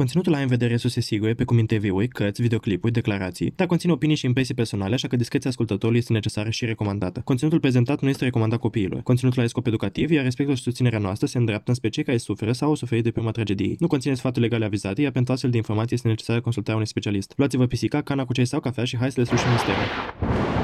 Conținutul ai în vedere sus sigure, pe cum interviuri, cărți, videoclipuri, declarații, dar conține opinii și impresii personale, așa că discreția ascultătorului este necesară și recomandată. Conținutul prezentat nu este recomandat copiilor. Conținutul are scop educativ, iar respectul și susținerea noastră se îndreaptă spre cei care suferă sau au suferit de prima tragedie. Nu conține sfaturi legale avizate, iar pentru astfel de informații este necesară consultarea unui specialist. Luați-vă pisica, cana cu ceai sau cafea și hai să le slușim misterul.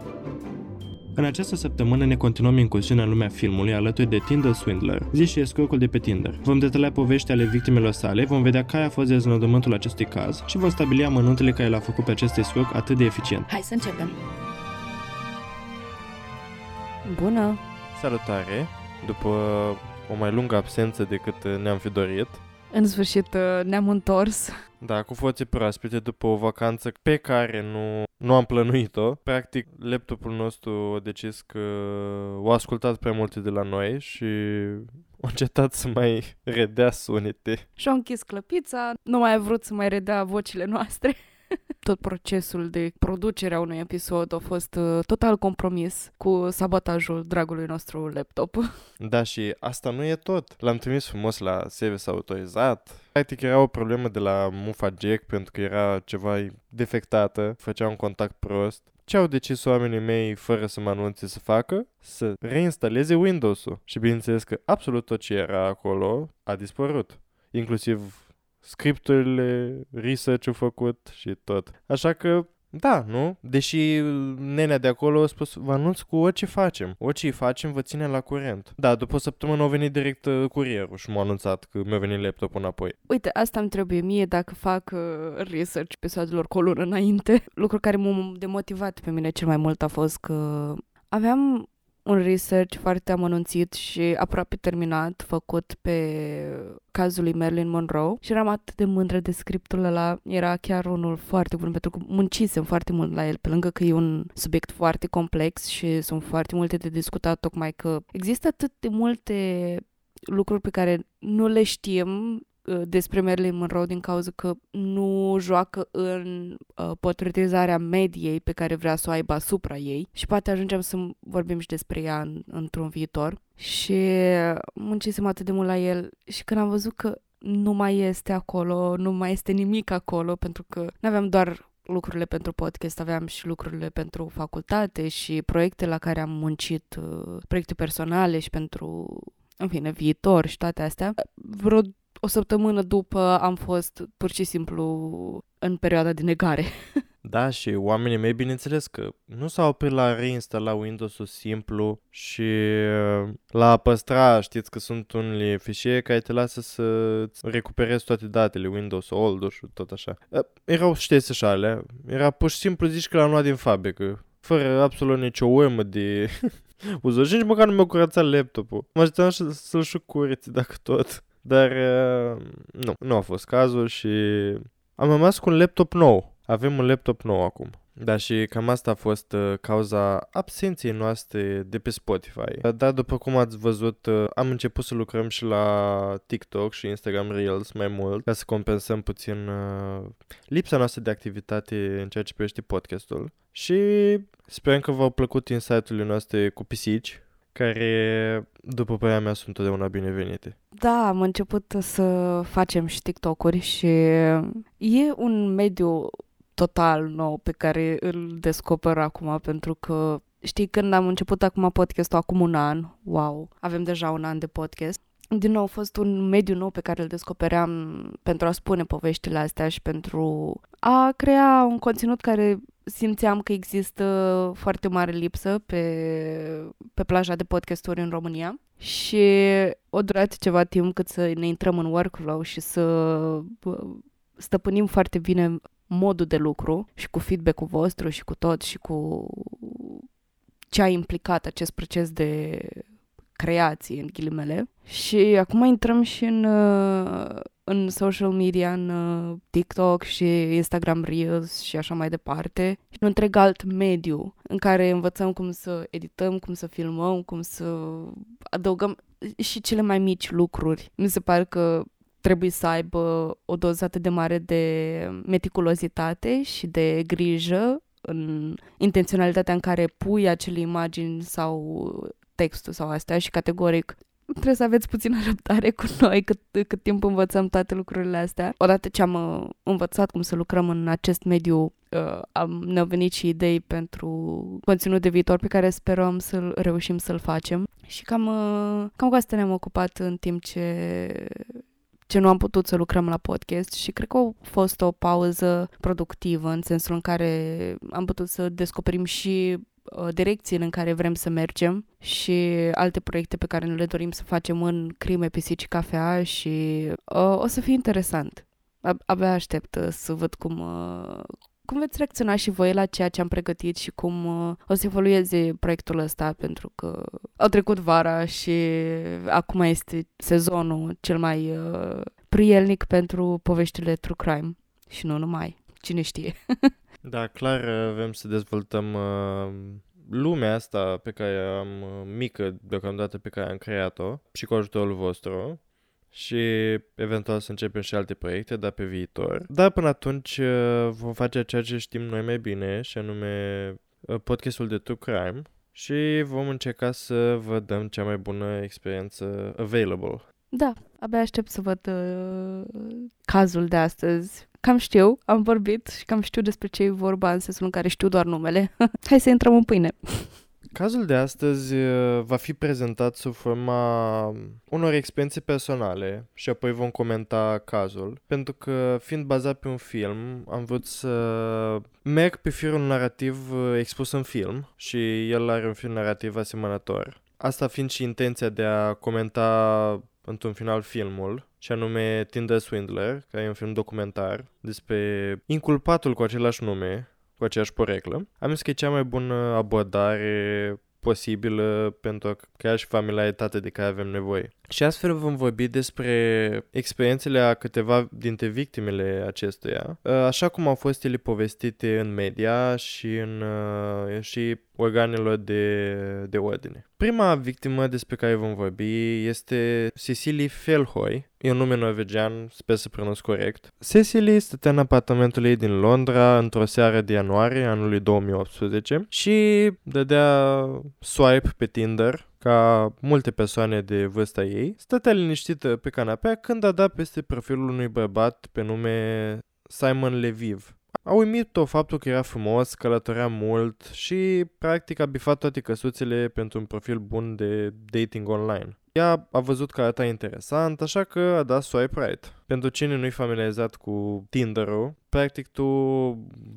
În această săptămână ne continuăm incursiunea în lumea filmului alături de Tinder Swindler, zi și escrocul de pe Tinder. Vom detalia povești ale victimelor sale, vom vedea care a fost deznodământul acestui caz și vom stabili amănuntele care l-a făcut pe acest escroc atât de eficient. Hai să începem! Bună! Salutare! După o mai lungă absență decât ne-am fi dorit, În sfârșit uh, ne-am întors. Da, cu foții proaspete după o vacanță pe care nu, nu am plănuit-o. Practic, laptopul nostru a decis că o ascultat prea multe de la noi și a încetat să mai redea sunete. Și-au închis clăpița, nu mai a vrut să mai redea vocile noastre. Tot procesul de producere a unui episod a fost uh, total compromis cu sabotajul dragului nostru laptop. Da, și asta nu e tot. L-am trimis frumos la service autorizat. Practic era o problemă de la mufa jack pentru că era ceva defectată, făcea un contact prost. Ce au decis oamenii mei fără să mă anunțe să facă? Să reinstaleze Windows-ul. Și bineînțeles că absolut tot ce era acolo a dispărut. Inclusiv scripturile, research-ul făcut și tot. Așa că da, nu? Deși nenea de acolo a spus, vă anunț cu orice facem. Orice facem, vă ține la curent. Da, după o săptămână a venit direct uh, curierul și m-a anunțat că mi-a venit laptopul înapoi. Uite, asta îmi trebuie mie dacă fac uh, research episoadelor cu o lună înainte. Lucru care m-a demotivat pe mine cel mai mult a fost că aveam un research foarte amănunțit și aproape terminat, făcut pe cazul lui Marilyn Monroe și eram atât de mândră de scriptul ăla. Era chiar unul foarte bun pentru că muncisem foarte mult la el, pe lângă că e un subiect foarte complex și sunt foarte multe de discutat, tocmai că există atât de multe lucruri pe care nu le știm uh, despre Marilyn Monroe din cauza că nu joacă în uh, portretizarea mediei pe care vrea să o aibă asupra ei și poate ajungem să vorbim și despre ea în, într-un viitor și muncisem atât de mult la el și când am văzut că nu mai este acolo, nu mai este nimic acolo pentru că nu aveam doar lucrurile pentru podcast, aveam și lucrurile pentru facultate și proiecte la care am muncit, uh, proiecte personale și pentru, în fine, viitor și toate astea. Vreo o săptămână după am fost pur și simplu în perioada de negare. Da, și oamenii mei, bineînțeles că nu s-au oprit la reinstala Windows-ul simplu și uh, la a păstra, știți că sunt unele fișiere care te lasă să recuperezi toate datele, Windows Old și tot așa. Uh, Erau ștese și alea, era pur și simplu zici că l-am luat din fabrică, fără absolut nicio urmă de uzor și nici măcar nu mi-a curățat laptopul. Mă așteptam să- să-l și cureți dacă tot. Dar uh, nu, nu a fost cazul și am rămas cu un laptop nou. Avem un laptop nou acum. Da, și cam asta a fost uh, cauza absenței noastre de pe Spotify. Uh, Dar după cum ați văzut, uh, am început să lucrăm și la TikTok și Instagram Reels mai mult ca să compensăm puțin uh, lipsa noastră de activitate în ceea ce privește podcastul. Și sperăm că v-au plăcut insight-urile noastre cu pisici, care, după părerea mea, sunt întotdeauna binevenite. Da, am început să facem și TikTok-uri și e un mediu total nou pe care îl descoper acum pentru că știi când am început acum podcastul acum un an, wow, avem deja un an de podcast. Din nou a fost un mediu nou pe care îl descopeream pentru a spune poveștile astea și pentru a crea un conținut care simțeam că există foarte mare lipsă pe, pe plaja de podcasturi în România și o durat ceva timp cât să ne intrăm în workflow și să bă, stăpânim foarte bine modul de lucru și cu feedback-ul vostru și cu tot și cu ce a implicat acest proces de creații, în ghilimele. Și acum intrăm și în, uh, în social media, în uh, TikTok și Instagram Reels și așa mai departe. Și un întreg alt mediu în care învățăm cum să edităm, cum să filmăm, cum să adăugăm și cele mai mici lucruri. Mi se pare că trebuie să aibă o doză atât de mare de meticulozitate și de grijă în intenționalitatea în care pui acele imagini sau textul sau astea și categoric trebuie să aveți puțină răbdare cu noi cât, cât timp învățăm toate lucrurile astea. Odată ce am uh, învățat cum să lucrăm în acest mediu, uh, am, ne-au venit și idei pentru conținut de viitor pe care sperăm să reușim să-l facem. Și cam, uh, cam cu asta ne-am ocupat în timp ce ce nu am putut să lucrăm la podcast și cred că a fost o pauză productivă în sensul în care am putut să descoperim și uh, direcțiile în care vrem să mergem și alte proiecte pe care nu le dorim să facem în crime, pisici, cafea și uh, o să fie interesant. Abia aștept uh, să văd cum, uh, cum veți reacționa și voi la ceea ce am pregătit și cum uh, o să evolueze proiectul ăsta, pentru că au trecut vara și acum este sezonul cel mai uh, prielnic pentru poveștile true crime. Și nu numai. Cine știe? da, clar uh, vrem să dezvoltăm uh, lumea asta pe care am, uh, mică deocamdată pe care am creat-o și cu ajutorul vostru și eventual să începem și alte proiecte, dar pe viitor. Dar până atunci uh, vom face ceea ce știm noi mai bine, și anume uh, podcastul de True Crime și vom încerca să vă dăm cea mai bună experiență available. Da, abia aștept să văd uh, cazul de astăzi. Cam știu, am vorbit și cam știu despre ce e vorba în sensul în care știu doar numele. Hai să intrăm în pâine. Cazul de astăzi uh, va fi prezentat sub forma unor experiențe personale și apoi vom comenta cazul, pentru că fiind bazat pe un film, am vrut să merg pe firul narrativ uh, expus în film și el are un fir narrativ asemănător. Asta fiind și intenția de a comenta într-un final filmul, și anume Tinder Swindler, care e un film documentar despre inculpatul cu același nume, cu aceeași poreclă. Am zis că e cea mai bună abordare posibilă pentru a crea și familiaritate de care avem nevoie. Și astfel vom vorbi despre experiențele a câteva dintre victimele acestuia, așa cum au fost ele povestite în media și în și organelor de, de ordine. Prima victimă despre care vom vorbi este Cecily Felhoy, e un nume norvegian, sper să pronunț corect. Cecily stătea în apartamentul ei din Londra într-o seară de ianuarie anului 2018 și dădea swipe pe Tinder ca multe persoane de vârsta ei, stătea liniștită pe canapea când a dat peste profilul unui bărbat pe nume Simon Leviv. A uimit-o faptul că era frumos, călătorea mult și practic a bifat toate căsuțele pentru un profil bun de dating online. Ea a văzut că arăta interesant, așa că a dat swipe right. Pentru cine nu-i familiarizat cu Tinder-ul, practic tu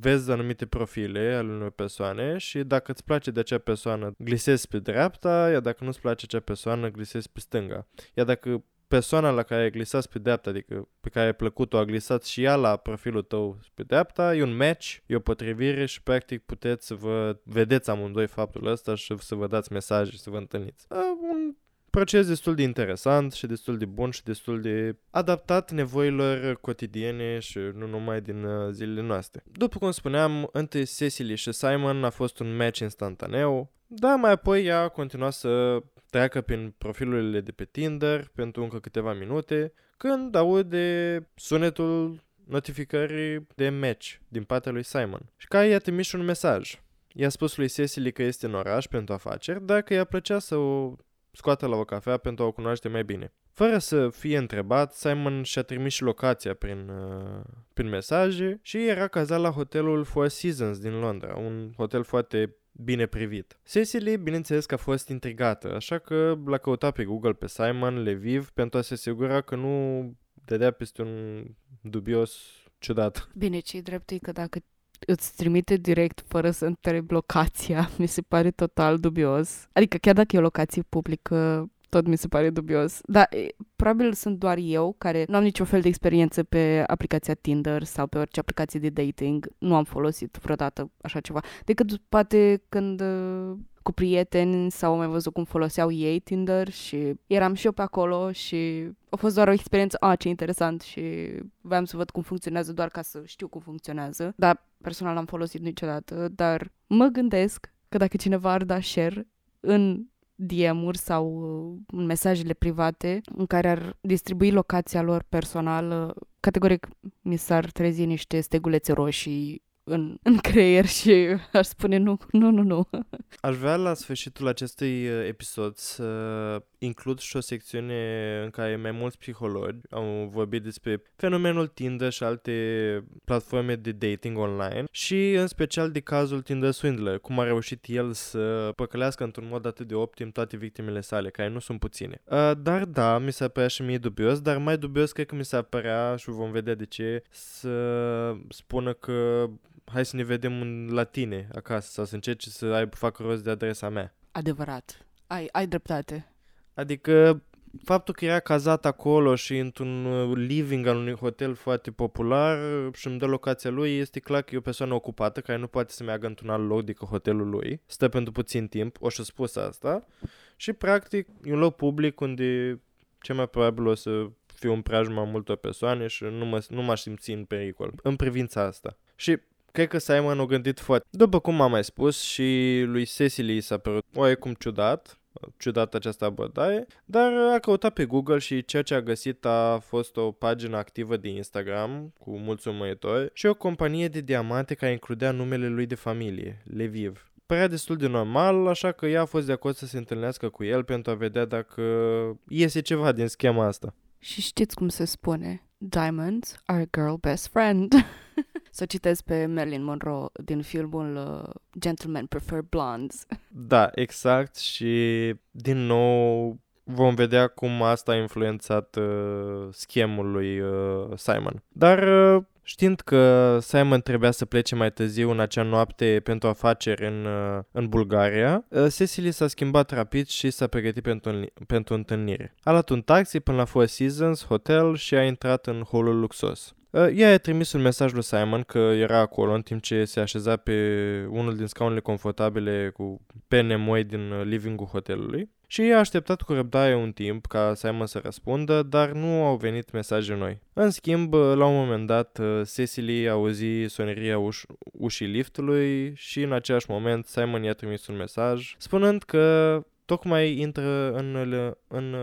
vezi anumite profile ale unor persoane și dacă îți place de acea persoană, glisezi pe dreapta, iar dacă nu-ți place acea persoană, glisezi pe stânga. Iar dacă persoana la care ai glisat pe dreapta, adică pe care ai plăcut-o, a glisat și ea la profilul tău pe dreapta, e un match, e o potrivire și practic puteți să vă vedeți amândoi faptul ăsta și să vă dați mesaje și să vă întâlniți. Uh, un proces destul de interesant și destul de bun și destul de adaptat nevoilor cotidiene și nu numai din uh, zilele noastre. După cum spuneam, între Cecily și Simon a fost un match instantaneu, dar mai apoi ea a continuat să treacă prin profilurile de pe Tinder pentru încă câteva minute, când aude sunetul notificării de match din partea lui Simon. Și care i-a trimis un mesaj. I-a spus lui Cecily că este în oraș pentru afaceri, dar că i-a plăcea să o scoate la o cafea pentru a o cunoaște mai bine. Fără să fie întrebat, Simon și-a trimis și locația prin, uh, prin mesaje și era cazat la hotelul Four Seasons din Londra, un hotel foarte bine privit. Cecily, bineînțeles că a fost intrigată, așa că l-a căutat pe Google pe Simon Leviv pentru a se asigura că nu dădea peste un dubios ciudat. Bine, ce drept e că dacă îți trimite direct fără să întrebi locația, mi se pare total dubios. Adică chiar dacă e o locație publică, tot mi se pare dubios. Dar e, probabil sunt doar eu care nu am niciun fel de experiență pe aplicația Tinder sau pe orice aplicație de dating. Nu am folosit vreodată așa ceva. Decât poate când uh, cu prieteni sau am mai văzut cum foloseau ei Tinder și eram și eu pe acolo și a fost doar o experiență, a, ce interesant și voiam să văd cum funcționează doar ca să știu cum funcționează, dar personal n-am folosit niciodată, dar mă gândesc că dacă cineva ar da share în DM-uri sau uh, în mesajele private în care ar distribui locația lor personală, categoric mi s-ar trezi niște stegulețe roșii în, în creier și aș spune nu, nu, nu, nu. Aș vrea la sfârșitul acestui uh, episod să includ și o secțiune în care mai mulți psihologi au vorbit despre fenomenul Tinder și alte platforme de dating online și în special de cazul Tinder Swindler, cum a reușit el să păcălească într-un mod atât de optim toate victimele sale, care nu sunt puține. Uh, dar da, mi s-a părea și mie dubios, dar mai dubios cred că mi s-a părea și vom vedea de ce să spună că hai să ne vedem în, la tine acasă sau să încerci să ai, facă rost de adresa mea. Adevărat. Ai, ai dreptate. Adică faptul că era cazat acolo și într-un uh, living al unui hotel foarte popular și îmi dă locația lui, este clar că e o persoană ocupată care nu poate să meargă într-un alt loc decât hotelul lui. Stă pentru puțin timp, o și spus asta. Și practic e un loc public unde cel mai probabil o să fiu în preajma multor persoane și nu, mă, nu m-aș simți în pericol în privința asta. Și Cred că Simon a gândit foarte. După cum am mai spus și lui Cecily s-a părut oarecum ciudat, ciudat această abordare, dar a căutat pe Google și ceea ce a găsit a fost o pagină activă de Instagram cu mulți urmăritori și o companie de diamante care includea numele lui de familie, Leviv. Părea destul de normal, așa că ea a fost de acord să se întâlnească cu el pentru a vedea dacă iese ceva din schema asta. Și știți cum se spune? Diamonds are a girl best friend. să citesc pe Marilyn Monroe din filmul uh, Gentlemen Prefer Blondes. Da, exact și din nou vom vedea cum asta a influențat uh, schemul lui uh, Simon. Dar uh, Știind că Simon trebuia să plece mai târziu în acea noapte pentru afaceri în, uh, în Bulgaria, uh, Cecily s-a schimbat rapid și s-a pregătit pentru, pentru întâlnire. A luat un taxi până la Four Seasons Hotel și a intrat în holul luxos. Uh, ea a trimis un mesaj lui Simon că era acolo în timp ce se așeza pe unul din scaunele confortabile cu pene moi din uh, living-ul hotelului și a așteptat cu răbdare un timp ca Simon să răspundă, dar nu au venit mesaje noi. În schimb, uh, la un moment dat, Cecily auzi soneria uș- ușii liftului și în același moment Simon i-a trimis un mesaj spunând că tocmai intră în, în, în,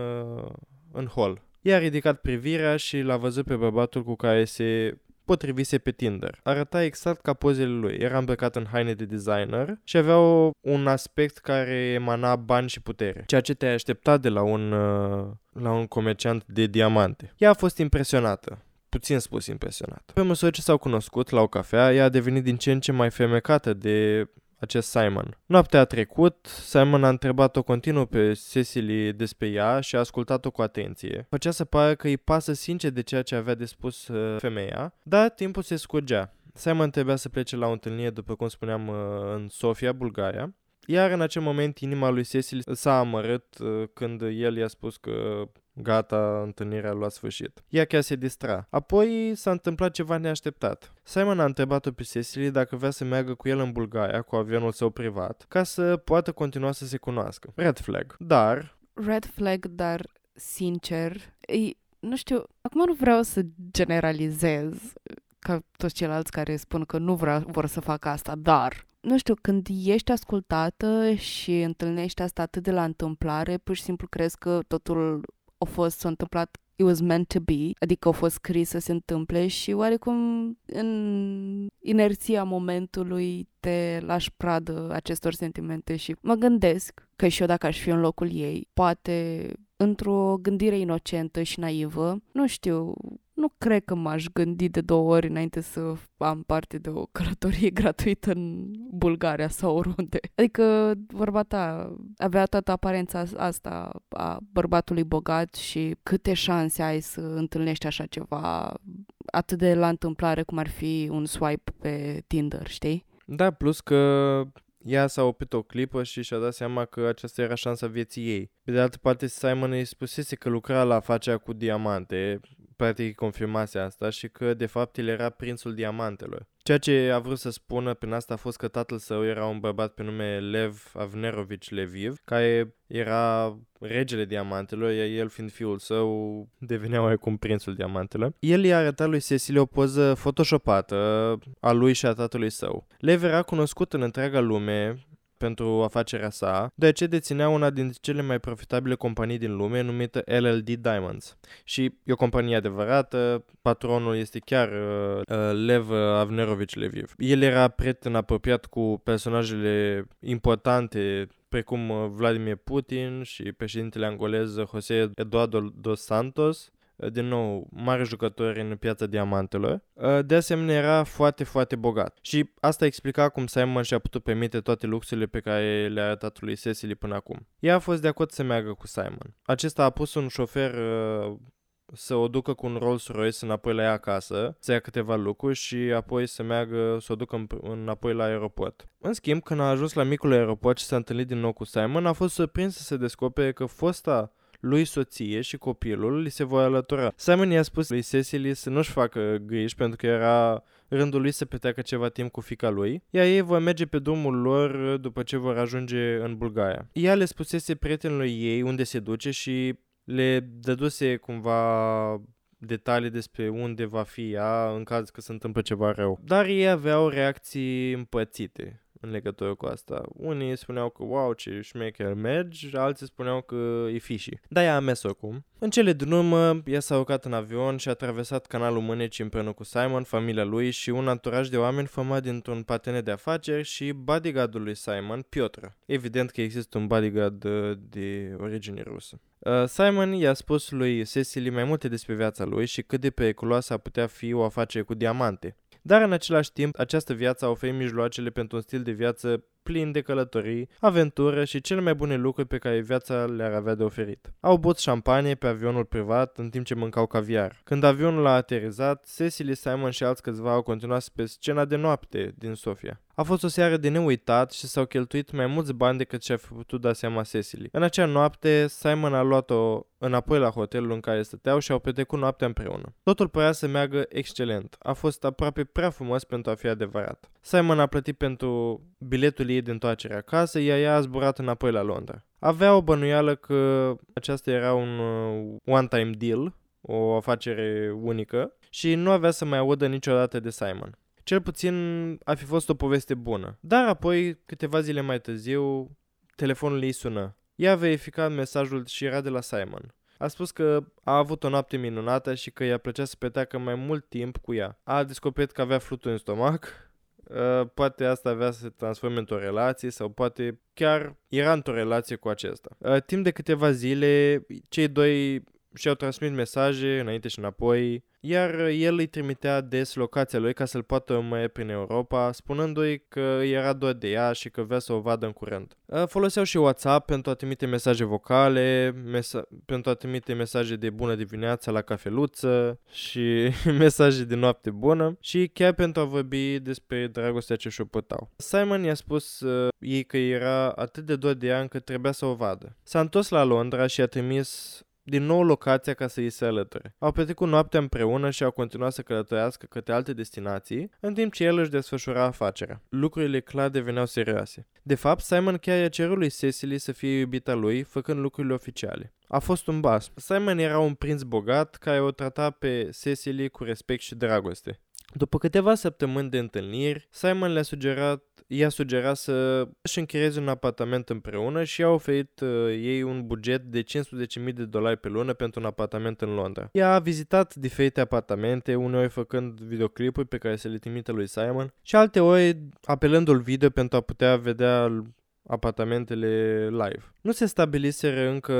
în hall I-a ridicat privirea și l-a văzut pe bărbatul cu care se potrivise pe Tinder. Arăta exact ca pozele lui. Era îmbrăcat în haine de designer și avea o, un aspect care emana bani și putere. Ceea ce te-ai așteptat de la un, uh, la un comerciant de diamante. Ea a fost impresionată puțin spus impresionată. Pe măsură ce s-au cunoscut la o cafea, ea a devenit din ce în ce mai femecată de acest Simon. Noaptea a trecut, Simon a întrebat-o continuu pe Cecily despre ea și a ascultat-o cu atenție. Făcea să pare că îi pasă sincer de ceea ce avea de spus uh, femeia, dar timpul se scurgea. Simon trebuia să plece la o întâlnire, după cum spuneam, uh, în Sofia, Bulgaria. Iar în acel moment inima lui Cecil s-a amărât uh, când el i-a spus că Gata, întâlnirea a luat sfârșit. Ea chiar se distra. Apoi s-a întâmplat ceva neașteptat. Simon a întrebat-o pe Cecily dacă vrea să meargă cu el în Bulgaria cu avionul său privat, ca să poată continua să se cunoască. Red flag. Dar... Red flag, dar sincer, e, nu știu, acum nu vreau să generalizez ca toți ceilalți care spun că nu vreau, vor să facă asta, dar nu știu, când ești ascultată și întâlnești asta atât de la întâmplare, pur și simplu crezi că totul a fost, s-a întâmplat it was meant to be, adică a fost scris să se întâmple și oarecum în inerția momentului te lași pradă acestor sentimente și mă gândesc că și eu dacă aș fi în locul ei, poate într-o gândire inocentă și naivă, nu știu, nu cred că m-aș gândi de două ori înainte să am parte de o călătorie gratuită în Bulgaria sau oriunde. Adică vorba ta avea toată aparența asta a bărbatului bogat și câte șanse ai să întâlnești așa ceva atât de la întâmplare cum ar fi un swipe pe Tinder, știi? Da, plus că ea s-a oprit o clipă și și-a dat seama că aceasta era șansa vieții ei. Pe de altă parte, Simon îi spusese că lucra la afacerea cu diamante, practic confirmase asta și că de fapt el era prințul diamantelor. Ceea ce a vrut să spună prin asta a fost că tatăl său era un bărbat pe nume Lev Avnerovici Leviv, care era regele diamantelor, iar el fiind fiul său devenea oarecum prințul diamantelor. El i-a arătat lui Cecily o poză photoshopată a lui și a tatălui său. Lev era cunoscut în întreaga lume pentru afacerea sa, deoarece deținea una dintre cele mai profitabile companii din lume, numită LLD Diamonds. Și e o companie adevărată, patronul este chiar uh, uh Lev Avnerovici Leviv. El era prieten apropiat cu personajele importante precum uh, Vladimir Putin și președintele angolez José Eduardo dos Santos, Uh, din nou, mare jucător în piața diamantelor. Uh, de asemenea, era foarte, foarte bogat. Și asta explica cum Simon și-a putut permite toate luxurile pe care le-a arătat lui Cecily până acum. Ea a fost de acord să meargă cu Simon. Acesta a pus un șofer uh, să o ducă cu un Rolls Royce înapoi la ea acasă, să ia câteva lucruri și apoi să meargă, să o ducă înapoi la aeroport. În schimb, când a ajuns la micul aeroport și s-a întâlnit din nou cu Simon, a fost surprins să se descopere că fosta lui soție și copilul li se vor alătura. Simon i-a spus lui Cecily să nu-și facă griji pentru că era rândul lui să petreacă ceva timp cu fica lui, iar ei vor merge pe drumul lor după ce vor ajunge în Bulgaria. Ea le spusese prietenului ei unde se duce și le dăduse cumva detalii despre unde va fi ea în caz că se întâmplă ceva rău. Dar ei aveau reacții împățite în legătură cu asta. Unii spuneau că wow, ce șmecher mergi, alții spuneau că e fiși. Dar ea a mers oricum. În cele din urmă, ea s-a urcat în avion și a traversat canalul Mânecii împreună cu Simon, familia lui și un anturaj de oameni format dintr-un partener de afaceri și bodyguardul lui Simon, Piotr. Evident că există un bodyguard uh, de origine rusă. Uh, Simon i-a spus lui Cecily mai multe despre viața lui și cât de periculoasă a putea fi o afacere cu diamante. Dar în același timp, această viață a oferit mijloacele pentru un stil de viață plin de călătorii, aventură și cele mai bune lucruri pe care viața le-ar avea de oferit. Au băut șampanie pe avionul privat în timp ce mâncau caviar. Când avionul a aterizat, Cecily, Simon și alți câțiva au continuat pe scena de noapte din Sofia. A fost o seară de neuitat și s-au cheltuit mai mulți bani decât și-a fi putut da seama Cecily. În acea noapte, Simon a luat-o înapoi la hotelul în care stăteau și au petrecut noaptea împreună. Totul părea să meargă excelent. A fost aproape prea frumos pentru a fi adevărat. Simon a plătit pentru biletul ei de întoarcere acasă, iar ea a zburat înapoi la Londra. Avea o bănuială că aceasta era un uh, one-time deal, o afacere unică, și nu avea să mai audă niciodată de Simon. Cel puțin a fi fost o poveste bună. Dar apoi, câteva zile mai târziu, telefonul ei sună. Ea a verificat mesajul și era de la Simon. A spus că a avut o noapte minunată și că i-a plăcea să petreacă mai mult timp cu ea. A descoperit că avea fluturi în stomac, Uh, poate asta avea să se transforme într-o relație sau poate chiar era într-o relație cu acesta. Uh, timp de câteva zile, cei doi și-au transmis mesaje înainte și înapoi, iar el îi trimitea des locația lui ca să-l poată mai prin Europa, spunându-i că era doar de ea și că vrea să o vadă în curând. Foloseau și WhatsApp pentru a trimite mesaje vocale, mesa- pentru a trimite mesaje de bună dimineața la cafeluță și mesaje de noapte bună și chiar pentru a vorbi despre dragostea ce și-o pătau. Simon i-a spus uh, ei că era atât de doar de ea încât trebuia să o vadă. S-a întors la Londra și a trimis din nou locația ca să îi se alăture. Au petrecut noaptea împreună și au continuat să călătorească către alte destinații, în timp ce el își desfășura afacerea. Lucrurile clar deveneau serioase. De fapt, Simon chiar i-a cerut lui Cecily să fie iubita lui, făcând lucrurile oficiale. A fost un bas. Simon era un prinț bogat care o trata pe Cecily cu respect și dragoste. După câteva săptămâni de întâlniri, Simon le-a sugerat i-a sugerat să își închirieze un apartament împreună și a oferit uh, ei un buget de 15.000 de dolari pe lună pentru un apartament în Londra. Ea a vizitat diferite apartamente, uneori făcând videoclipuri pe care se le trimite lui Simon și alte ori apelându-l video pentru a putea vedea apartamentele live. Nu se stabiliseră încă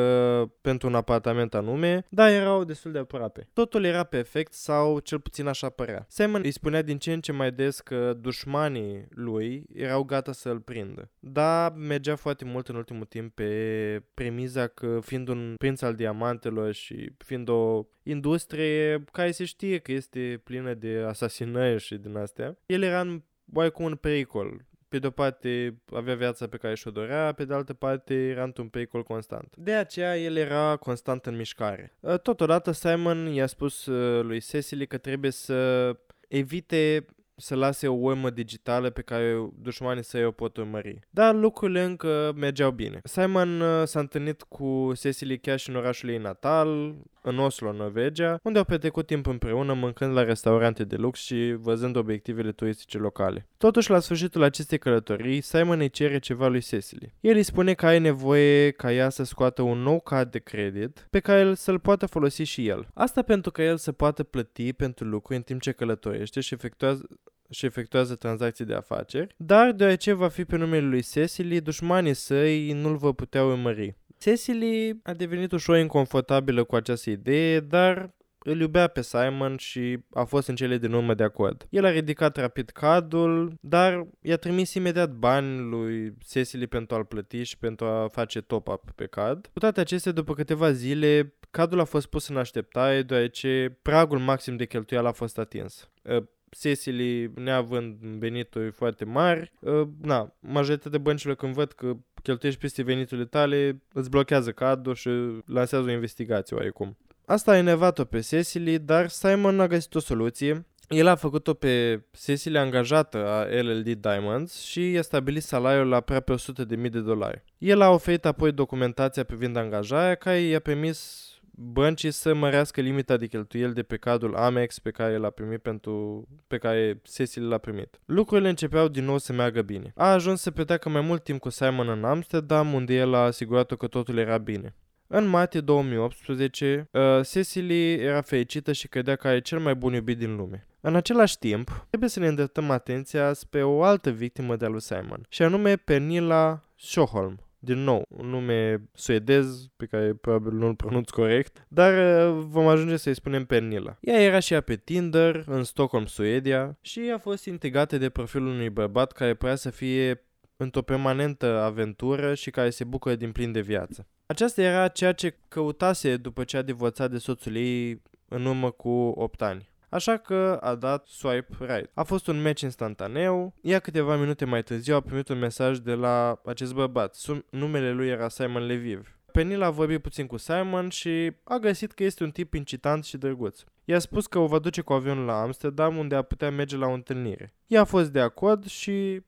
pentru un apartament anume, dar erau destul de aproape. Totul era perfect sau cel puțin așa părea. Simon îi spunea din ce în ce mai des că dușmanii lui erau gata să îl prindă. Dar mergea foarte mult în ultimul timp pe premiza că fiind un prinț al diamantelor și fiind o industrie care se știe că este plină de asasinări și din astea, el era în oarecum un pericol pe de o parte avea viața pe care și-o dorea, pe de altă parte era într-un pericol constant. De aceea el era constant în mișcare. Uh, totodată Simon i-a spus uh, lui Cecily că trebuie să evite să lase o urmă digitală pe care dușmanii săi o pot urmări. Dar lucrurile încă mergeau bine. Simon uh, s-a întâlnit cu Cecily chiar și în orașul ei natal, în Oslo, Norvegia, unde au petrecut timp împreună mâncând la restaurante de lux și văzând obiectivele turistice locale. Totuși, la sfârșitul acestei călătorii, Simon îi cere ceva lui Cecily. El îi spune că ai nevoie ca ea să scoată un nou card de credit pe care el să-l poată folosi și el. Asta pentru că el să poată plăti pentru lucruri în timp ce călătorește și efectuează și efectuează tranzacții de afaceri, dar deoarece va fi pe numele lui Cecily, dușmanii săi nu-l vor putea urmări. Cecily a devenit ușor inconfortabilă cu această idee, dar îl iubea pe Simon și a fost în cele din urmă de acord. El a ridicat rapid cadul, dar i-a trimis imediat bani lui Cecily pentru a-l plăti și pentru a face top-up pe card. Cu toate acestea, după câteva zile, cadul a fost pus în așteptare, deoarece pragul maxim de cheltuială a fost atins. Cecily neavând venituri foarte mari, uh, na, majoritatea băncilor când văd că cheltuiești peste veniturile tale, îți blochează cardul și lansează o investigație oarecum. Asta a enervat-o pe Cecily, dar Simon a găsit o soluție. El a făcut-o pe Cecily angajată a LLD Diamonds și i-a stabilit salariul la aproape 100.000 de dolari. El a oferit apoi documentația privind angajarea care i-a permis băncii să mărească limita de cheltuieli de pe cadrul Amex pe care l-a primit pentru, pe care Cecil l-a primit. Lucrurile începeau din nou să meargă bine. A ajuns să petreacă mai mult timp cu Simon în Amsterdam, unde el a asigurat că totul era bine. În martie 2018, uh, Cecily era fericită și credea că are cel mai bun iubit din lume. În același timp, trebuie să ne îndreptăm atenția spre o altă victimă de-a lui Simon, și anume Pernilla Schoholm din nou, un nume suedez pe care probabil nu-l pronunț corect, dar uh, vom ajunge să-i spunem Pernilla. Ea era și ea pe Tinder, în Stockholm, Suedia, și a fost intrigată de profilul unui bărbat care părea să fie într-o permanentă aventură și care se bucură din plin de viață. Aceasta era ceea ce căutase după ce a divorțat de soțul ei în urmă cu 8 ani așa că a dat swipe right. A fost un match instantaneu, iar câteva minute mai târziu a primit un mesaj de la acest bărbat. Sum- numele lui era Simon Leviv. Penil a vorbit puțin cu Simon și a găsit că este un tip incitant și drăguț. I-a spus că o va duce cu avionul la Amsterdam unde a putea merge la o întâlnire. Ea a fost de acord și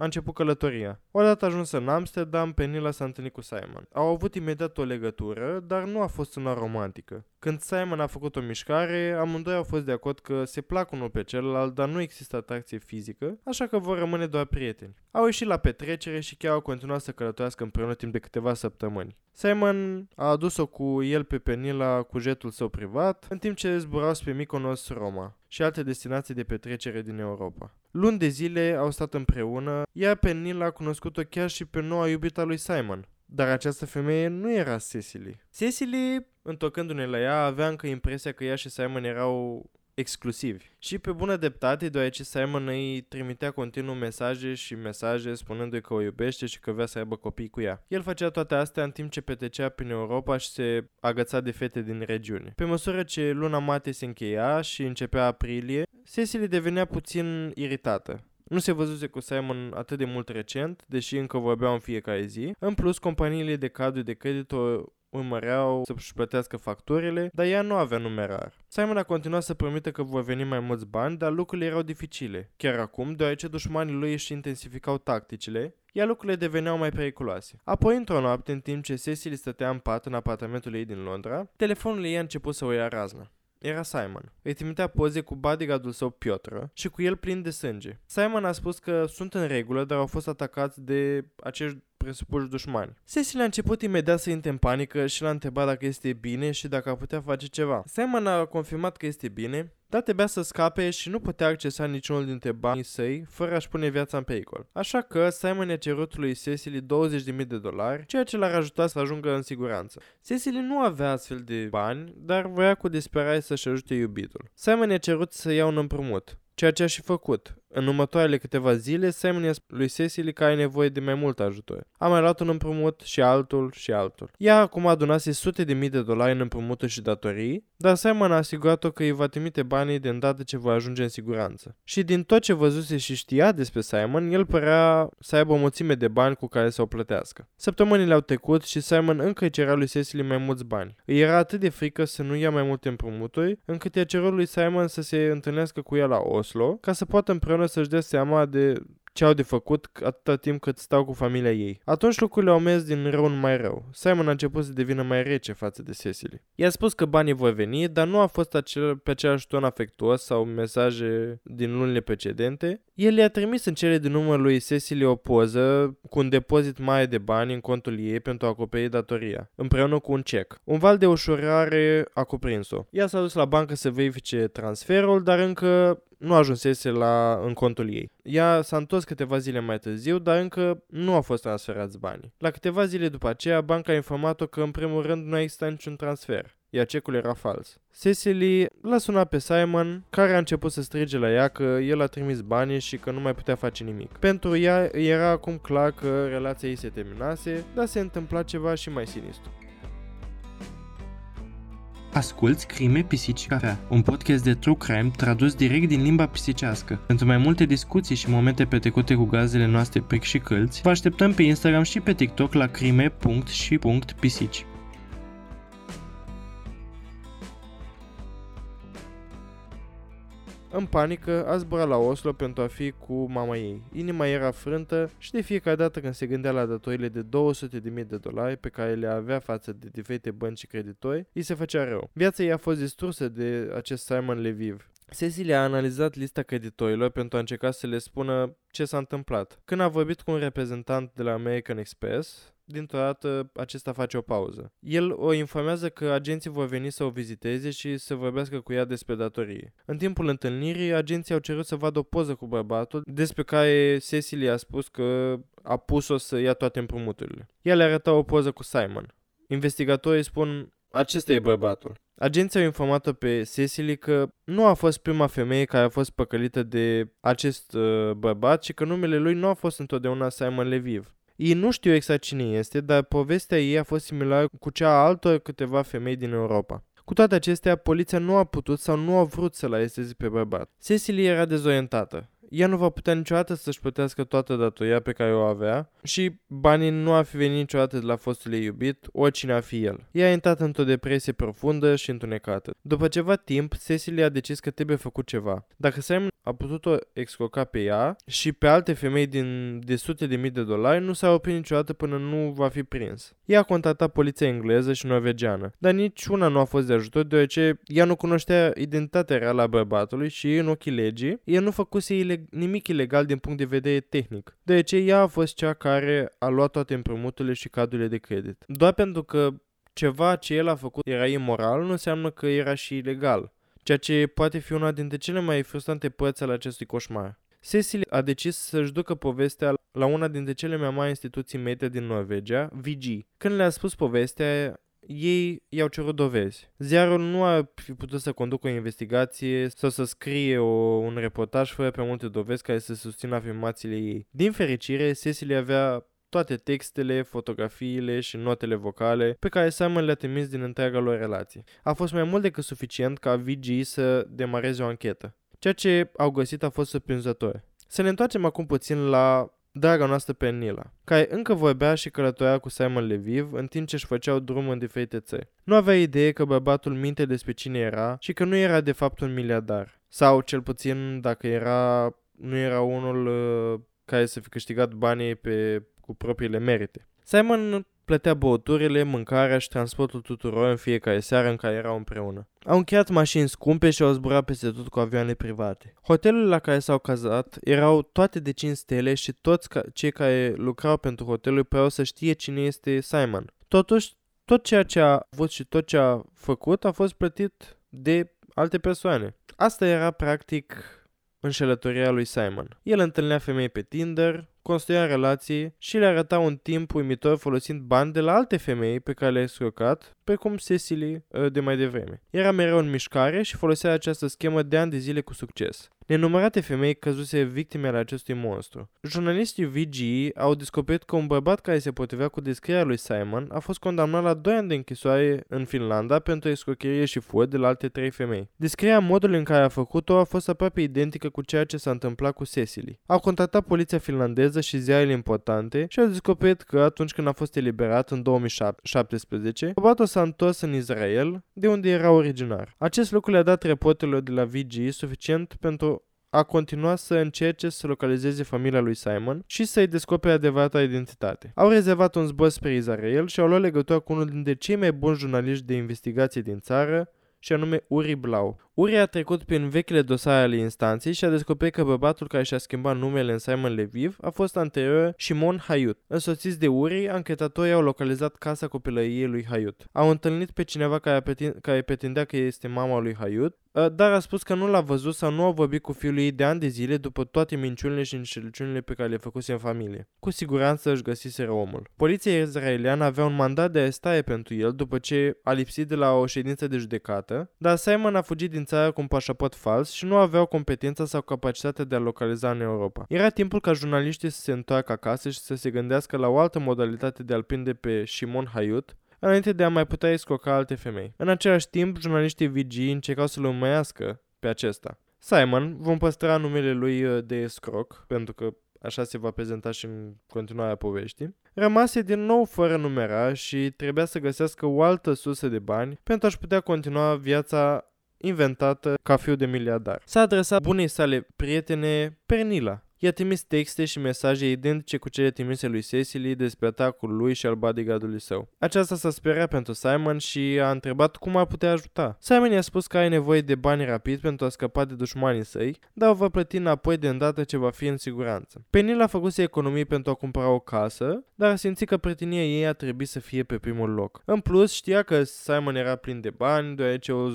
a început călătoria. Odată ajuns în Amsterdam, Penila s-a întâlnit cu Simon. Au avut imediat o legătură, dar nu a fost una romantică. Când Simon a făcut o mișcare, amândoi au fost de acord că se plac unul pe celălalt, dar nu există atracție fizică, așa că vor rămâne doar prieteni. Au ieșit la petrecere și chiar au continuat să călătorească împreună timp de câteva săptămâni. Simon a adus-o cu el pe Penila cu jetul său privat, în timp ce zburau spre Mykonos, Roma și alte destinații de petrecere din Europa. Luni de zile au stat împreună, iar Penila a cunoscut-o chiar și pe noua iubita lui Simon. Dar această femeie nu era Cecily. Cecily, întocându-ne la ea, avea încă impresia că ea și Simon erau exclusivi. Și pe bună dreptate, deoarece Simon îi trimitea continuu mesaje și mesaje spunându-i că o iubește și că vrea să aibă copii cu ea. El făcea toate astea în timp ce petrecea prin Europa și se agăța de fete din regiune. Pe măsură ce luna mate se încheia și începea aprilie, Cecily devenea puțin iritată. Nu se văzuse cu Simon atât de mult recent, deși încă vorbeau în fiecare zi. În plus, companiile de cadru de credit o urmăreau să-și plătească facturile, dar ea nu avea numerar. Simon a continuat să promite că vor veni mai mulți bani, dar lucrurile erau dificile. Chiar acum, deoarece dușmanii lui își intensificau tacticile, iar lucrurile deveneau mai periculoase. Apoi, într-o noapte, în timp ce Cecily stătea în pat în apartamentul ei din Londra, telefonul ei a început să o ia razna era Simon. Îi trimitea poze cu bodyguardul său Piotr și cu el plin de sânge. Simon a spus că sunt în regulă, dar au fost atacați de acești presupuși dușmani. Cecil a început imediat să intre în panică și l-a întrebat dacă este bine și dacă ar putea face ceva. Simon a confirmat că este bine, dar trebuia să scape și nu putea accesa niciunul dintre banii săi fără a-și pune viața în pericol. Așa că Simon i-a cerut lui Cecily 20.000 de dolari, ceea ce l-ar ajuta să ajungă în siguranță. Cecily nu avea astfel de bani, dar voia cu disperare să-și ajute iubitul. Simon i-a cerut să ia un împrumut ceea ce aș și făcut. În următoarele câteva zile, Simon i-a spus lui Cecily că ai nevoie de mai mult ajutor. A mai luat un împrumut și altul și altul. Ea acum adunase sute de mii de dolari în împrumuturi și datorii, dar Simon a asigurat-o că îi va trimite banii de îndată ce va ajunge în siguranță. Și din tot ce văzuse și știa despre Simon, el părea să aibă o mulțime de bani cu care să o plătească. Săptămânile au trecut și Simon încă îi cerea lui Cecily mai mulți bani. Îi era atât de frică să nu ia mai multe împrumuturi, încât i-a cerut lui Simon să se întâlnească cu ea la Oslo, ca să poată împreună să-și dea seama de ce au de făcut atâta timp cât stau cu familia ei. Atunci lucrurile au mers din rău în mai rău. Simon a început să devină mai rece față de Cecily. I-a spus că banii vor veni, dar nu a fost acel, pe același ton afectuos sau mesaje din lunile precedente. El i-a trimis în cele din urmă lui Cecily o poză cu un depozit mare de bani în contul ei pentru a acoperi datoria, împreună cu un cec. Un val de ușurare a cuprins-o. Ea s-a dus la bancă să verifice transferul, dar încă nu ajunsese la, în contul ei. Ea s-a întors câteva zile mai târziu, dar încă nu au fost transferați banii. La câteva zile după aceea, banca a informat-o că în primul rând nu exista niciun transfer iar cecul era fals. Cecily l-a sunat pe Simon, care a început să strige la ea că el a trimis banii și că nu mai putea face nimic. Pentru ea era acum clar că relația ei se terminase, dar se întâmpla ceva și mai sinistru. Asculți Crime, Pisici, Cafea, un podcast de true crime tradus direct din limba pisicească. Pentru mai multe discuții și momente petrecute cu gazele noastre pric și câlți, vă așteptăm pe Instagram și pe TikTok la crime.și.pisici. În panică, a zburat la Oslo pentru a fi cu mama ei. Inima era frântă și de fiecare dată când se gândea la datorile de 200.000 de dolari pe care le avea față de diferite bănci și creditori, îi se făcea rău. Viața ei a fost distrusă de acest Simon Leviv. Cecilia a analizat lista creditorilor pentru a încerca să le spună ce s-a întâmplat. Când a vorbit cu un reprezentant de la American Express, dintr-o dată acesta face o pauză. El o informează că agenții vor veni să o viziteze și să vorbească cu ea despre datorie. În timpul întâlnirii, agenții au cerut să vadă o poză cu bărbatul, despre care Cecily a spus că a pus-o să ia toate împrumuturile. Ea le arăta o poză cu Simon. Investigatorii spun, acesta e bărbatul. Agenții au informat pe Cecily că nu a fost prima femeie care a fost păcălită de acest uh, bărbat și că numele lui nu a fost întotdeauna Simon Leviv. Ei nu știu exact cine este, dar povestea ei a fost similară cu cea a altor câteva femei din Europa. Cu toate acestea, poliția nu a putut sau nu a vrut să-l aresteze pe bărbat. Cecily era dezorientată ea nu va putea niciodată să-și plătească toată datoria pe care o avea și banii nu ar fi venit niciodată de la fostul ei iubit, oricine ar fi el. Ea a intrat într-o depresie profundă și întunecată. După ceva timp, Cecilia a decis că trebuie făcut ceva. Dacă Simon a putut-o excroca pe ea și pe alte femei din de sute de mii de dolari, nu s-a oprit niciodată până nu va fi prins. Ea a contactat poliția engleză și norvegiană, dar nici una nu a fost de ajutor deoarece ea nu cunoștea identitatea reală a bărbatului și, în ochii legii, ea nu făcuse ilegal nimic ilegal din punct de vedere tehnic, deoarece ea a fost cea care a luat toate împrumuturile și cadurile de credit. Doar pentru că ceva ce el a făcut era imoral, nu înseamnă că era și ilegal, ceea ce poate fi una dintre cele mai frustrante părți ale acestui coșmar. Cecil a decis să-și ducă povestea la una dintre cele mai mari instituții media din Norvegia, VG. Când le-a spus povestea, ei i-au cerut dovezi. Ziarul nu a fi putut să conducă o investigație sau să scrie o, un reportaj fără pe multe dovezi care să susțină afirmațiile ei. Din fericire, Cecily avea toate textele, fotografiile și notele vocale pe care Simon le-a trimis din întreaga lor relație. A fost mai mult decât suficient ca VG să demareze o anchetă. Ceea ce au găsit a fost surprinzător. Să ne întoarcem acum puțin la draga noastră pe Nila, care încă vorbea și călătorea cu Simon Leviv în timp ce își făceau drum în diferite țări. Nu avea idee că bărbatul minte despre cine era și că nu era de fapt un miliardar. Sau, cel puțin, dacă era, nu era unul uh, care să fi câștigat banii pe, cu propriile merite. Simon plătea băuturile, mâncarea și transportul tuturor în fiecare seară în care erau împreună. Au încheiat mașini scumpe și au zburat peste tot cu avioane private. Hotelurile la care s-au cazat erau toate de 5 stele și toți ca- cei care lucrau pentru hotelul păreau să știe cine este Simon. Totuși, tot ceea ce a avut și tot ce a făcut a fost plătit de alte persoane. Asta era practic înșelătoria lui Simon. El întâlnea femei pe Tinder, construia relații și le arăta un timp uimitor folosind bani de la alte femei pe care le-a escrocat, precum Cecily uh, de mai devreme. Era mereu în mișcare și folosea această schemă de ani de zile cu succes. Nenumărate femei căzuse victime ale acestui monstru. Jurnalistii VG au descoperit că un bărbat care se potrivea cu descrierea lui Simon a fost condamnat la 2 ani de închisoare în Finlanda pentru escrocherie și furt de la alte trei femei. Descrierea modului în care a făcut-o a fost aproape identică cu ceea ce s-a întâmplat cu Cecily. Au contactat poliția finlandeză și ziarele importante și au descoperit că atunci când a fost eliberat în 2017, bărbatul s-a întors în Israel, de unde era originar. Acest lucru le-a dat reporterilor de la VG suficient pentru a continua să încerce să localizeze familia lui Simon și să-i descopere adevărata identitate. Au rezervat un zbor spre Israel și au luat legătura cu unul dintre cei mai buni jurnaliști de investigație din țară, și anume Uri Blau. Uri a trecut prin vechile dosare ale instanței și a descoperit că bărbatul care și-a schimbat numele în Simon Leviv a fost anterior Shimon Hayut. Însoțiți de Uri, anchetatorii au localizat casa copilăriei lui Hayut. Au întâlnit pe cineva care, pretin- care pretindea că este mama lui Hayut, ă, dar a spus că nu l-a văzut sau nu a vorbit cu fiul ei de ani de zile după toate minciunile și înșelăciunile pe care le făcuse în familie. Cu siguranță își găsiseră omul. Poliția israeliană avea un mandat de arestare pentru el după ce a lipsit de la o ședință de judecată, dar Simon a fugit din țară cu un pașaport fals și nu aveau competența sau capacitatea de a localiza în Europa. Era timpul ca jurnaliștii să se întoarcă acasă și să se gândească la o altă modalitate de a-l prinde pe Shimon Hayut, înainte de a mai putea escroca alte femei. În același timp, jurnaliștii VG încercau să-l urmăiască pe acesta. Simon, vom păstra numele lui uh, de escroc, pentru că așa se va prezenta și în continuarea poveștii, rămase din nou fără numera și trebuia să găsească o altă sursă de bani pentru a-și putea continua viața inventată ca fiu de miliardar. S-a adresat bunei sale prietene Pernila, I-a trimis texte și mesaje identice cu cele trimise lui Cecily despre atacul lui și al bodyguardului său. Aceasta s-a speriat pentru Simon și a întrebat cum ar putea ajuta. Simon i-a spus că are nevoie de bani rapid pentru a scăpa de dușmanii săi, dar o va plăti înapoi de îndată ce va fi în siguranță. Penil a făcut economii pentru a cumpăra o casă, dar a simțit că prietenia ei a trebuit să fie pe primul loc. În plus, știa că Simon era plin de bani, deoarece o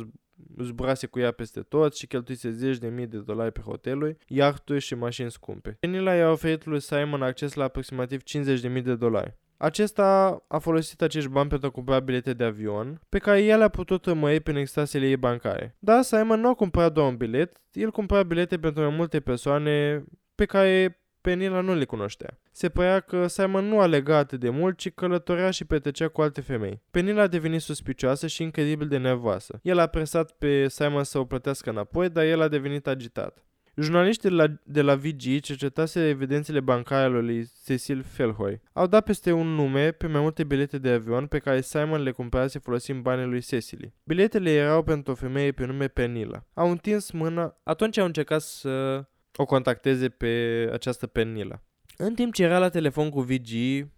zburase cu ea peste tot și cheltuise zeci de mii de dolari pe hoteluri, iahturi și mașini scumpe. Penila i-a oferit lui Simon acces la aproximativ 50 de mii de dolari. Acesta a folosit acești bani pentru a cumpăra bilete de avion, pe care el a putut rămâi prin extrasele ei bancare. Dar Simon nu a cumpărat doar un bilet, el cumpăra bilete pentru mai multe persoane pe care Penila nu le cunoștea. Se părea că Simon nu alega atât de mult, ci călătorea și petrecea cu alte femei. Penila a devenit suspicioasă și incredibil de nervoasă. El a presat pe Simon să o plătească înapoi, dar el a devenit agitat. Jurnaliștii de la, de la VG cercetase evidențele bancare ale lui Cecil Felhoy. Au dat peste un nume pe mai multe bilete de avion pe care Simon le cumpărase folosind banii lui Cecily. Biletele erau pentru o femeie pe nume Penila. Au întins mâna, atunci au încercat să o contacteze pe această Penila. În timp ce era la telefon cu VG,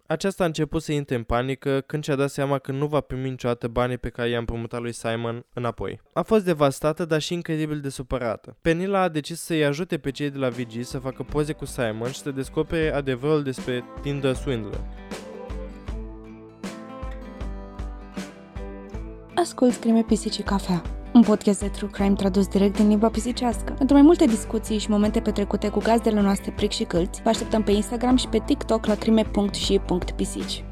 aceasta a început să intre în panică când și-a dat seama că nu va primi niciodată banii pe care i-a împrumutat lui Simon înapoi. A fost devastată, dar și incredibil de supărată. Penila a decis să-i ajute pe cei de la VG să facă poze cu Simon și să descopere adevărul despre Tinder Swindler. Ascult Crime Pisici Cafea un podcast de true crime tradus direct din limba pisicească. Pentru mai multe discuții și momente petrecute cu gazdele noastre pric și câlți, vă așteptăm pe Instagram și pe TikTok la crime.și.pisici.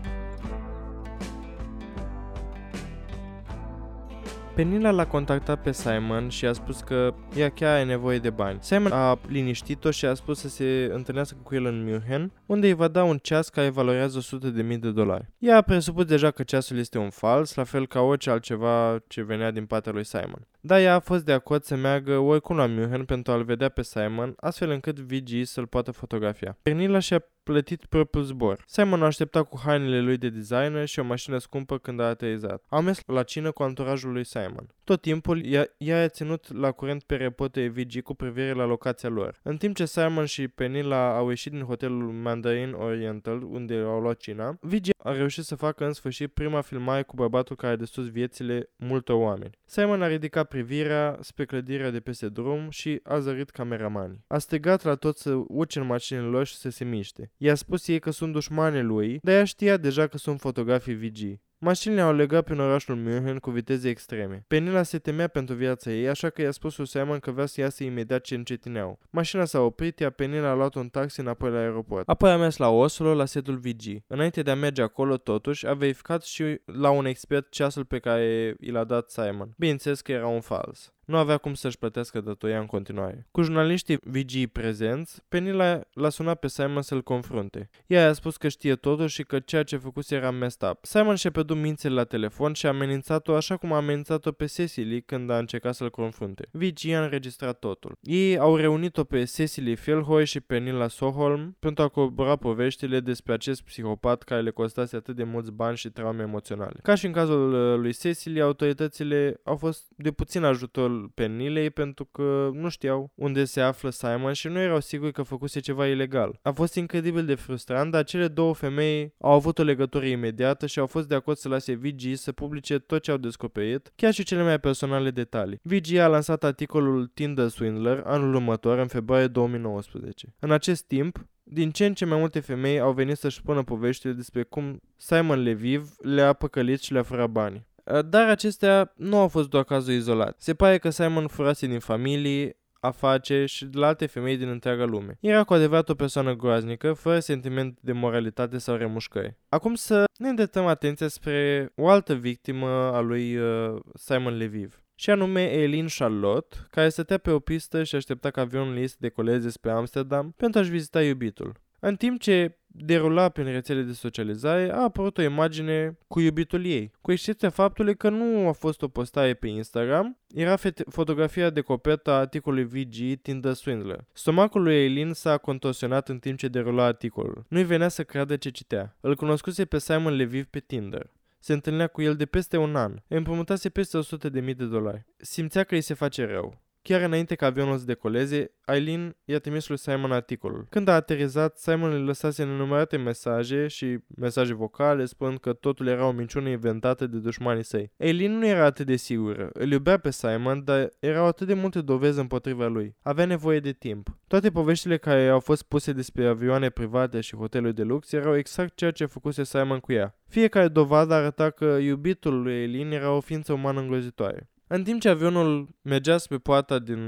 Penila l-a contactat pe Simon și a spus că ea chiar are nevoie de bani. Simon a liniștit-o și a spus să se întâlnească cu el în München, unde îi va da un ceas care valorează 100.000 de, de dolari. Ea a presupus deja că ceasul este un fals, la fel ca orice altceva ce venea din partea lui Simon. Dar ea a fost de acord să meargă oricum la München pentru a-l vedea pe Simon, astfel încât VG să-l poată fotografia. Penila și-a plătit propriul zbor. Simon a așteptat cu hainele lui de designer și o mașină scumpă când a aterizat. Au mers la cină cu anturajul lui Simon. Tot timpul, ea, ea a ținut la curent pe reporterii VG cu privire la locația lor. În timp ce Simon și Penila au ieșit din hotelul Mandarin Oriental, unde au luat cina, VG a reușit să facă în sfârșit prima filmare cu bărbatul care a distrus viețile multor oameni. Simon a ridicat privirea spre clădirea de peste drum și a zărit cameramanii. A strigat la toți să urce în mașinile lor și să se miște. I-a spus ei că sunt dușmane lui, dar ea știa deja că sunt fotografii VG. Mașinile au legat prin orașul München cu viteze extreme. Penila se temea pentru viața ei, așa că i-a spus lui Simon că vrea să iasă imediat ce încetineau. Mașina s-a oprit, iar Penila a luat un taxi înapoi la aeroport. Apoi a mers la Oslo, la setul VG. Înainte de a merge acolo, totuși, a verificat și la un expert ceasul pe care i l-a dat Simon. Bineînțeles că era un fals nu avea cum să-și plătească datoria în continuare. Cu jurnaliștii VG prezenți, Penny l-a sunat pe Simon să-l confrunte. Ea a spus că știe totul și că ceea ce făcuse era messed up. Simon și-a pierdut mințele la telefon și a amenințat-o așa cum a amenințat-o pe Cecily când a încercat să-l confrunte. VG a înregistrat totul. Ei au reunit-o pe Cecily Philhoy și pe Nila Soholm pentru a corobora poveștile despre acest psihopat care le costase atât de mulți bani și traume emoționale. Ca și în cazul uh, lui Cecily, autoritățile au fost de puțin ajutor Pernilei pentru că nu știau unde se află Simon și nu erau siguri că făcuse ceva ilegal. A fost incredibil de frustrant, dar cele două femei au avut o legătură imediată și au fost de acord să lase VG să publice tot ce au descoperit, chiar și cele mai personale detalii. VG a lansat articolul Tinder Swindler anul următor, în februarie 2019. În acest timp, din ce în ce mai multe femei au venit să-și spună poveștile despre cum Simon Leviv le-a păcălit și le-a furat banii. Uh, dar acestea nu au fost doar cazuri izolate. Se pare că Simon furase din familie, afaceri și de la alte femei din întreaga lume. Era cu adevărat o persoană groaznică, fără sentiment de moralitate sau remușcări. Acum să ne îndreptăm atenția spre o altă victimă a lui uh, Simon Leviv și anume Eileen Charlotte, care stătea pe o pistă și aștepta ca avionul ei să decoleze spre Amsterdam pentru a-și vizita iubitul. În timp ce derula prin rețele de socializare, a apărut o imagine cu iubitul ei, cu excepția faptului că nu a fost o postare pe Instagram, era fotografia de copertă a articolului VG Tinder Swindler. Stomacul lui Eileen s-a contorsionat în timp ce derula articolul. Nu-i venea să creadă ce citea. Îl cunoscuse pe Simon Leviv pe Tinder. Se întâlnea cu el de peste un an. Îi împrumutase peste 100.000 de, de dolari. Simțea că îi se face rău. Chiar înainte ca avionul să decoleze, Aileen i-a trimis lui Simon articolul. Când a aterizat, Simon îi lăsase nenumărate mesaje și mesaje vocale spunând că totul era o minciună inventată de dușmanii săi. Aileen nu era atât de sigură. Îl iubea pe Simon, dar erau atât de multe dovezi împotriva lui. Avea nevoie de timp. Toate poveștile care au fost puse despre avioane private și hoteluri de lux erau exact ceea ce făcuse Simon cu ea. Fiecare dovadă arăta că iubitul lui Aileen era o ființă umană îngrozitoare. În timp ce avionul mergea spre poarta din...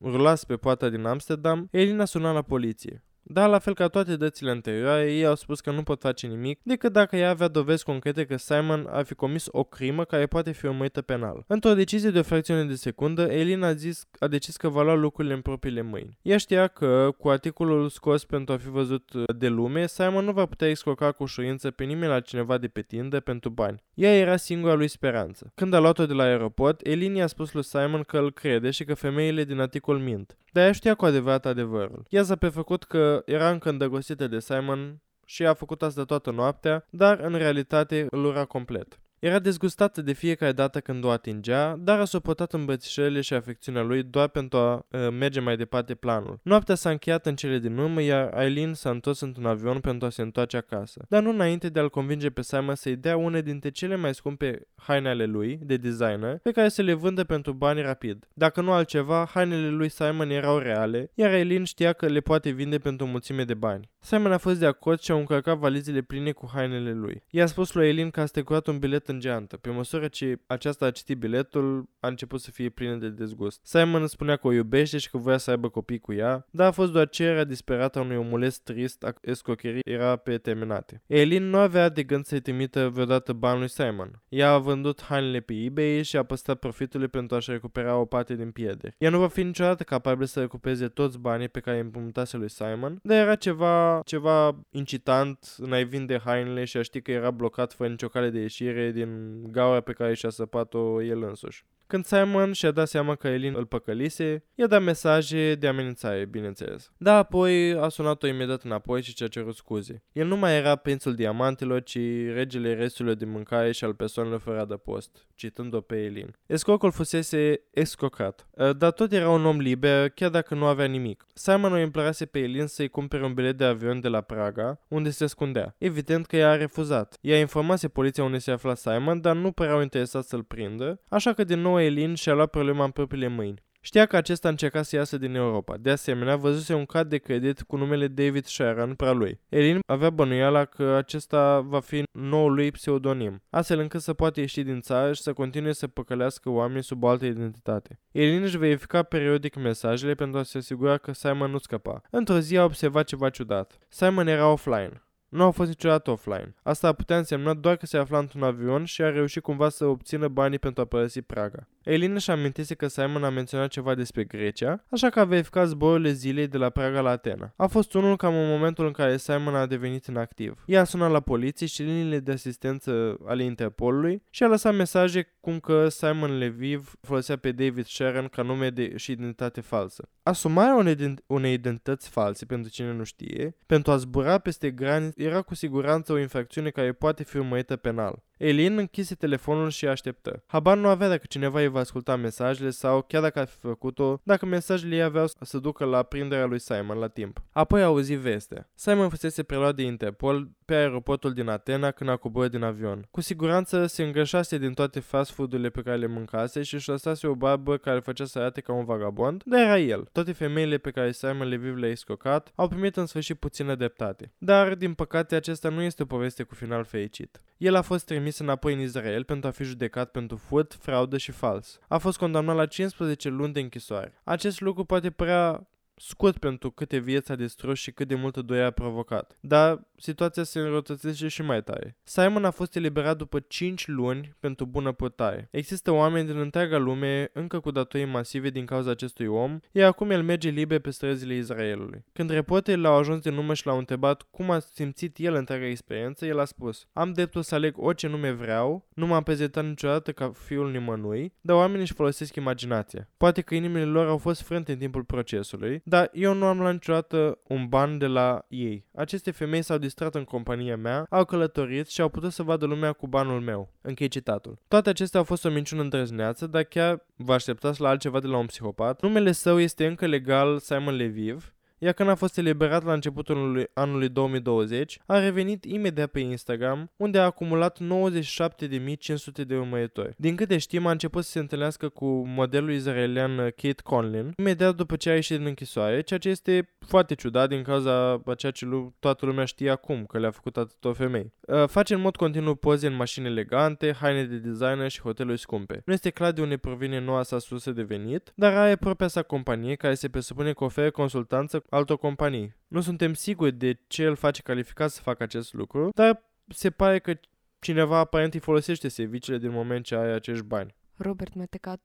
rula spre poarta din Amsterdam, Elina suna la poliție. Dar, la fel ca toate dățile anterioare, ei au spus că nu pot face nimic decât dacă ea avea dovezi concrete că Simon ar fi comis o crimă care poate fi urmărită penal. Într-o decizie de o fracțiune de secundă, Elina a, zis, a decis că va lua lucrurile în propriile mâini. Ea știa că, cu articolul scos pentru a fi văzut de lume, Simon nu va putea excroca cu ușurință pe nimeni la cineva de pe tindă pentru bani. Ea era singura lui speranță. Când a luat-o de la aeroport, Elini a spus lui Simon că îl crede și că femeile din articol mint. Dar ea știa cu adevărat adevărul. Ea s-a prefăcut că era încă îndrăgostită de Simon și a făcut asta toată noaptea, dar în realitate îl ura complet. Era dezgustată de fiecare dată când o atingea, dar a suportat îmbrățișările și afecțiunea lui doar pentru a uh, merge mai departe planul. Noaptea s-a încheiat în cele din urmă, iar Aileen s-a întors într-un avion pentru a se întoarce acasă. Dar nu înainte de a-l convinge pe Simon să-i dea une dintre cele mai scumpe haine ale lui, de designer, pe care să le vândă pentru bani rapid. Dacă nu altceva, hainele lui Simon erau reale, iar Aileen știa că le poate vinde pentru o mulțime de bani. Simon a fost de acord și a încărcat valizele pline cu hainele lui. I-a spus lui Aileen că a strecurat un bilet în geantă. Pe măsură ce aceasta a citit biletul, a început să fie plină de dezgust. Simon spunea că o iubește și că voia să aibă copii cu ea, dar a fost doar cererea disperată a unui omuleț trist, a escocherii era pe terminate. Eileen nu avea de gând să-i trimită vreodată bani lui Simon. Ea a vândut hainele pe eBay și a păstrat profiturile pentru a-și recupera o parte din pierderi. Ea nu va fi niciodată capabil să recupereze toți banii pe care îi împrumutase lui Simon, dar era ceva, ceva incitant în a-i vinde hainele și a ști că era blocat fără nicio cale de ieșire din gaura pe care și-a săpat-o el însuși. Când Simon și-a dat seama că Elin îl păcălise, i-a dat mesaje de amenințare, bineînțeles. Dar apoi a sunat-o imediat înapoi și ce-a cerut scuze. El nu mai era prințul diamantelor, ci regele resturilor de mâncare și al persoanelor fără adăpost, citând-o pe Elin. Escocul fusese escocat, ă, dar tot era un om liber, chiar dacă nu avea nimic. Simon o implorase pe Elin să-i cumpere un bilet de avion de la Praga, unde se ascundea. Evident că ea a refuzat. Ea informase poliția unde se afla Simon, dar nu păreau interesat să-l prindă, așa că din nou Elin și-a luat problema în propriile mâini. Știa că acesta încerca să iasă din Europa. De asemenea, văzuse un card de credit cu numele David Sharon prea lui. Elin avea bănuiala că acesta va fi noul lui pseudonim, astfel încât să poată ieși din țară și să continue să păcălească oamenii sub o altă identitate. Elin își verifica periodic mesajele pentru a se asigura că Simon nu scăpa. Într-o zi a observat ceva ciudat. Simon era offline. Nu a fost niciodată offline. Asta a putea însemna doar că se afla într-un avion și a reușit cumva să obțină banii pentru a părăsi Praga. Eileen își amintise că Simon a menționat ceva despre Grecia, așa că a verificat zborurile zilei de la Praga la Atena. A fost unul cam în momentul în care Simon a devenit inactiv. Ea a sunat la poliție și liniile de asistență ale Interpolului și a lăsat mesaje cum că Simon Leviv folosea pe David Sharon ca nume de și identitate falsă. Asumarea unei, unei identități false, pentru cine nu știe, pentru a zbura peste granițe era cu siguranță o infracțiune care poate fi urmărită penal. Elin închise telefonul și așteptă. Habar nu avea dacă cineva îi va asculta mesajele sau, chiar dacă ar fi făcut-o, dacă mesajele ei aveau să ducă la prinderea lui Simon la timp. Apoi auzi vestea. Simon fusese preluat de Interpol pe aeroportul din Atena când a coborât din avion. Cu siguranță se îngrășase din toate fast food-urile pe care le mâncase și își lăsase o barbă care îl făcea să arate ca un vagabond, dar era el. Toate femeile pe care Simon le viv le-a iscocat au primit în sfârșit puțină dreptate. Dar, din păcate, acesta nu este o poveste cu final fericit. El a fost trimis înapoi în Israel pentru a fi judecat pentru furt, fraudă și fals. A fost condamnat la 15 luni de închisoare. Acest lucru poate părea scurt pentru câte vieți a distrus și cât de multă doie a provocat. Dar situația se înrăutățește și mai tare. Simon a fost eliberat după 5 luni pentru bună purtare. Există oameni din întreaga lume încă cu datorii masive din cauza acestui om, iar acum el merge liber pe străzile Israelului. Când reporterii l-au ajuns de numă și l-au întrebat cum a simțit el întreaga experiență, el a spus Am dreptul să aleg orice nume vreau, nu m-am prezentat niciodată ca fiul nimănui, dar oamenii își folosesc imaginația. Poate că inimile lor au fost frânte în timpul procesului, dar eu nu am luat niciodată un ban de la ei. Aceste femei s-au distrat în compania mea, au călătorit și au putut să vadă lumea cu banul meu. Închei citatul. Toate acestea au fost o minciună îndrăzneață, dar chiar vă așteptați la altceva de la un psihopat. Numele său este încă legal Simon Leviv, iar când a fost eliberat la începutul anului 2020, a revenit imediat pe Instagram, unde a acumulat 97.500 de urmăritori. Din câte știm, a început să se întâlnească cu modelul izraelian Kate Conlin, imediat după ce a ieșit din închisoare, ceea ce este foarte ciudat din cauza a ceea ce toată lumea știe acum, că le-a făcut atât o femei. Uh, face în mod continuu poze în mașini elegante, haine de designer și hoteluri scumpe. Nu este clar de unde provine noua sa sursă de venit, dar are propria sa companie care se presupune că oferă consultanță altor companii. Nu suntem siguri de ce îl face calificat să facă acest lucru, dar se pare că cineva aparent îi folosește serviciile din moment ce are acești bani. Robert Meteca 2.0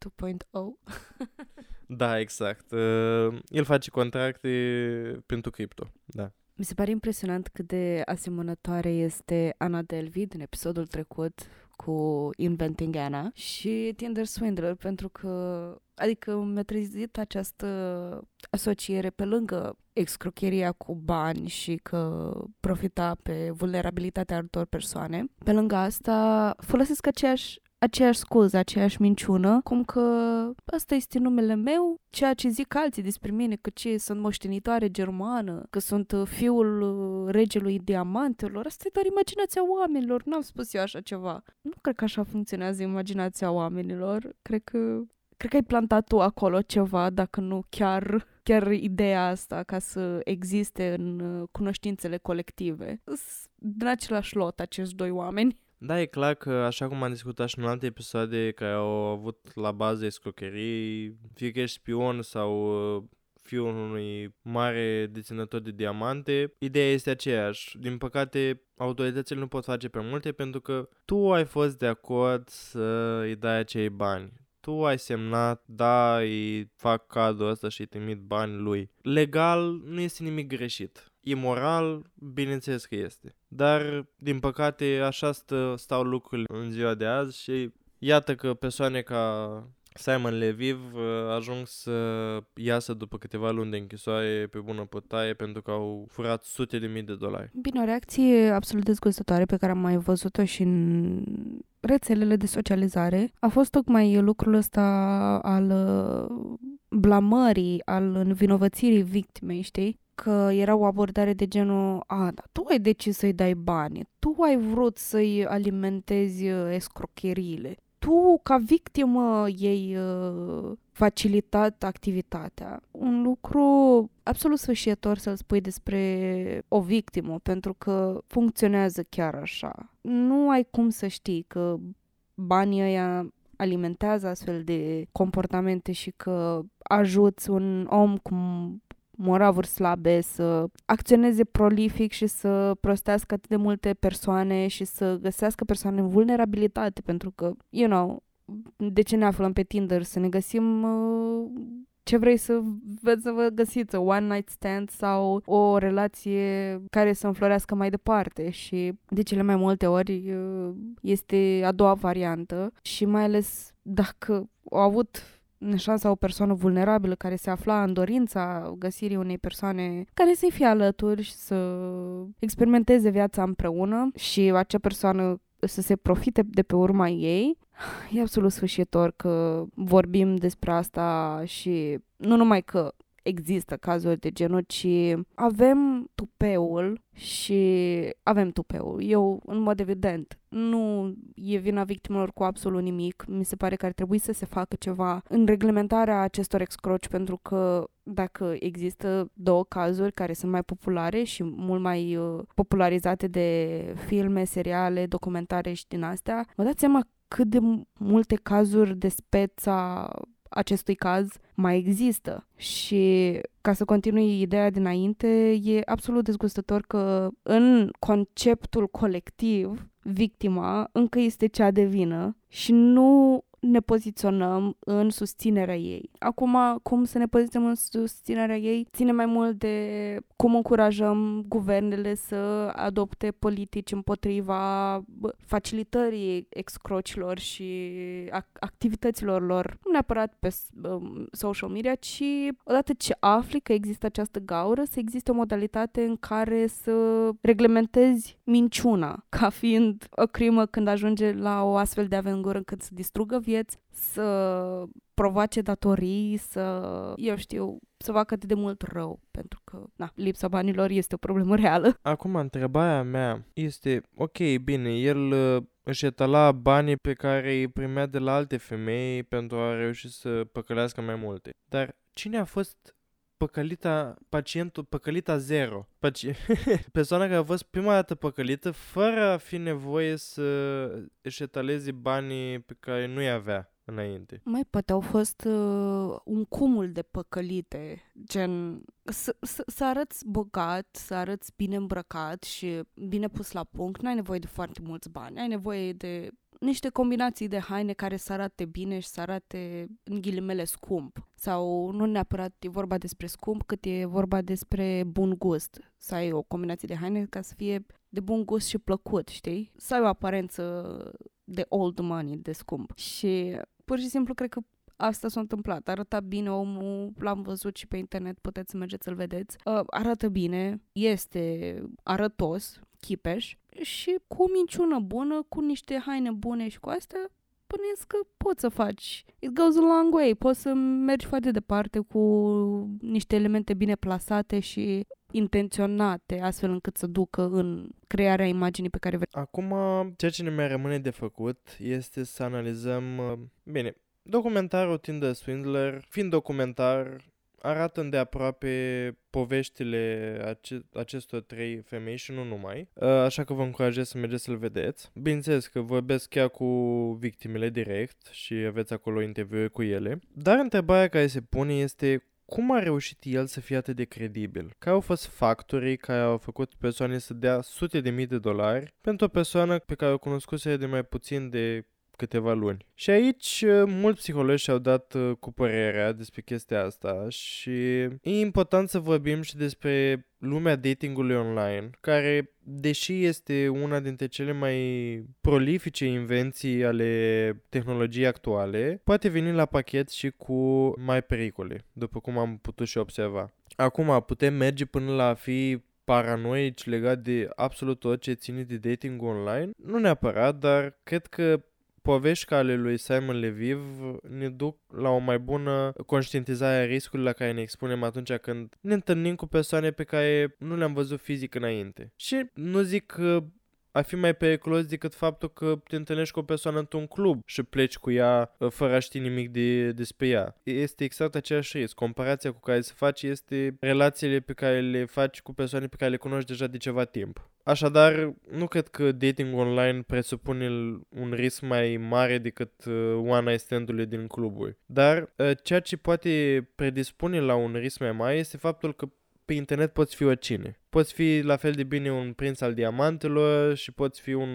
Da, exact. Uh, el face contracte pentru cripto, da. Mi se pare impresionant cât de asemănătoare este Ana Delvi din episodul trecut cu Inventing Anna și Tinder Swindler pentru că adică mi-a trezit această asociere pe lângă excrocheria cu bani și că profita pe vulnerabilitatea altor persoane. Pe lângă asta folosesc aceeași aceeași scuză, aceeași minciună, cum că asta este numele meu, ceea ce zic alții despre mine, că ce sunt moștenitoare germană, că sunt uh, fiul uh, regelui diamantelor, asta e doar imaginația oamenilor, n-am spus eu așa ceva. Nu cred că așa funcționează imaginația oamenilor, cred că cred că ai plantat tu acolo ceva, dacă nu chiar, chiar ideea asta ca să existe în uh, cunoștințele colective. Din același lot acești doi oameni. Da, e clar că, așa cum am discutat și în alte episoade care au avut la bază escrocherii, fie că ești spion sau uh, fiul unui mare deținător de diamante, ideea este aceeași. Din păcate, autoritățile nu pot face pe multe pentru că tu ai fost de acord să îi dai acei bani. Tu ai semnat, da, îi fac cadul ăsta și îi trimit bani lui. Legal nu este nimic greșit. Imoral, bineînțeles că este. Dar, din păcate, așa stă, stau lucrurile în ziua de azi și iată că persoane ca Simon Leviv uh, ajung să iasă după câteva luni de închisoare pe bună pătaie pentru că au furat sute de mii de dolari. Bine, o reacție absolut dezgustătoare pe care am mai văzut-o și în rețelele de socializare a fost tocmai lucrul ăsta al uh, blamării, al învinovățirii victimei, știi? Că era o abordare de genul, a, da, tu ai decis să-i dai bani, tu ai vrut să-i alimentezi uh, escrocheriile, tu, ca victimă, ei uh, facilitat activitatea. Un lucru absolut sfârșitor să-l spui despre o victimă, pentru că funcționează chiar așa. Nu ai cum să știi că banii ăia alimentează astfel de comportamente și că ajuți un om cu moravuri slabe să acționeze prolific și să prostească atât de multe persoane și să găsească persoane în vulnerabilitate, pentru că, you know, de ce ne aflăm pe Tinder? Să ne găsim uh, ce vrei să, să vă găsiți, one night stand sau o relație care să înflorească mai departe și de cele mai multe ori uh, este a doua variantă și mai ales dacă au avut șansa o persoană vulnerabilă care se afla în dorința găsirii unei persoane care să-i fie alături și să experimenteze viața împreună și acea persoană să se profite de pe urma ei, e absolut sfârșitor că vorbim despre asta și nu numai că există cazuri de genul, ci avem tupeul și avem tupeul. Eu, în mod evident, nu e vina victimelor cu absolut nimic. Mi se pare că ar trebui să se facă ceva în reglementarea acestor excroci, pentru că dacă există două cazuri care sunt mai populare și mult mai uh, popularizate de filme, seriale, documentare și din astea, vă dați seama cât de multe cazuri de speța acestui caz mai există. Și ca să continui ideea dinainte, e absolut dezgustător că în conceptul colectiv, victima încă este cea de vină și nu ne poziționăm în susținerea ei. Acum, cum să ne poziționăm în susținerea ei ține mai mult de cum încurajăm guvernele să adopte politici împotriva facilitării excrocilor și activităților lor, nu neapărat pe um, social media, ci odată ce afli că există această gaură, să existe o modalitate în care să reglementezi minciuna ca fiind o crimă când ajunge la o astfel de avengură încât să distrugă vieți, să provoace datorii, să, eu știu, să facă atât de mult rău, pentru că, na, lipsa banilor este o problemă reală. Acum, întrebarea mea este, ok, bine, el uh, își etala banii pe care îi primea de la alte femei pentru a reuși să păcălească mai multe. Dar cine a fost păcălita, pacientul, păcălita zero. Paci... Persoana care a fost prima dată păcălită fără a fi nevoie să își etaleze banii pe care nu-i avea înainte. Mai poate au fost uh, un cumul de păcălite, gen să, să, să arăți bogat, să arăți bine îmbrăcat și bine pus la punct, n-ai nevoie de foarte mulți bani, ai nevoie de niște combinații de haine care să arate bine și să arate în ghilimele scump. Sau nu neapărat e vorba despre scump, cât e vorba despre bun gust. Să ai o combinație de haine ca să fie de bun gust și plăcut, știi? Să ai o aparență de old money, de scump. Și pur și simplu cred că asta s-a întâmplat. Arăta bine omul, l-am văzut și pe internet, puteți să mergeți să-l vedeți. Uh, arată bine, este arătos, chipeș și cu o minciună bună, cu niște haine bune și cu astea, bănuiesc că poți să faci. It goes a long way. Poți să mergi foarte departe cu niște elemente bine plasate și intenționate, astfel încât să ducă în crearea imaginii pe care vrei. Acum, ceea ce ne mai rămâne de făcut este să analizăm... Uh, bine, documentarul Tinder Swindler, fiind documentar, arată îndeaproape poveștile ace- acestor trei femei și nu numai, uh, așa că vă încurajez să mergeți să-l vedeți. Bineînțeles că vorbesc chiar cu victimele direct și aveți acolo interviuri cu ele, dar întrebarea care se pune este cum a reușit el să fie atât de credibil? Care au fost factorii care au făcut persoane să dea sute de mii de dolari pentru o persoană pe care o cunoscuse de mai puțin de câteva luni. Și aici uh, mulți psihologi și-au dat uh, cu părerea despre chestia asta și e important să vorbim și despre lumea datingului online, care, deși este una dintre cele mai prolifice invenții ale tehnologiei actuale, poate veni la pachet și cu mai pericole, după cum am putut și observa. Acum, putem merge până la a fi paranoici legat de absolut tot ce ține de dating online? Nu neapărat, dar cred că povești ca ale lui Simon Leviv ne duc la o mai bună conștientizare a riscului la care ne expunem atunci când ne întâlnim cu persoane pe care nu le-am văzut fizic înainte. Și nu zic că ar fi mai periculos decât faptul că te întâlnești cu o persoană într-un club și pleci cu ea uh, fără a ști nimic de, despre ea. Este exact aceeași risc. Comparația cu care se face este relațiile pe care le faci cu persoane pe care le cunoști deja de ceva timp. Așadar, nu cred că dating online presupune un risc mai mare decât uh, one night stand-urile din cluburi. Dar uh, ceea ce poate predispune la un risc mai mare este faptul că pe internet poți fi oricine. Poți fi la fel de bine un prinț al diamantelor și poți fi un,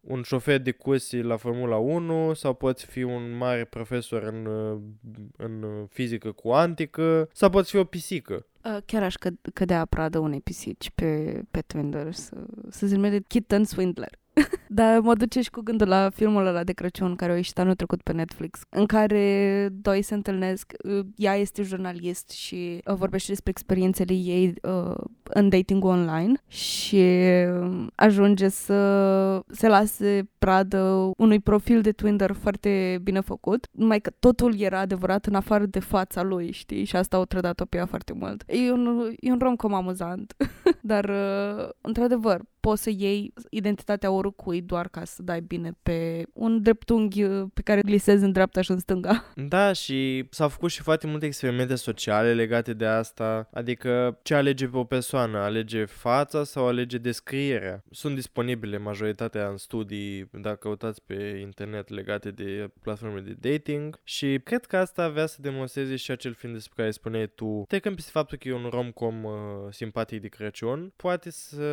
un șofer de cursi la Formula 1 sau poți fi un mare profesor în, în fizică cuantică sau poți fi o pisică. Uh, chiar aș cădea pradă unei pisici pe, pe Twinder să, să se numește Kitten Swindler. Dar mă duce și cu gândul la filmul ăla de Crăciun care a ieșit anul trecut pe Netflix, în care doi se întâlnesc, uh, ea este jurnalist și uh, vorbește despre experiențele ei uh, în dating online și uh, ajunge să se lase pradă unui profil de Twitter foarte bine făcut, numai că totul era adevărat în afară de fața lui, știi? Și asta o trădat-o pe ea foarte mult. E un, e un rom-com amuzant, dar uh, într-adevăr, poți să iei identitatea oricui doar ca să dai bine pe un dreptunghi uh, pe care glisezi în dreapta și în stânga. Da, și s-au făcut și foarte multe experimente sociale legate de asta, adică ce alege pe o persoană, alege fața sau alege descrierea. Sunt disponibile majoritatea în studii, dacă căutați pe internet legate de platforme de dating și cred că asta avea să demonstreze și acel film despre care spuneai tu, trecând peste faptul că e un rom-com uh, simpatic de Crăciun, poate să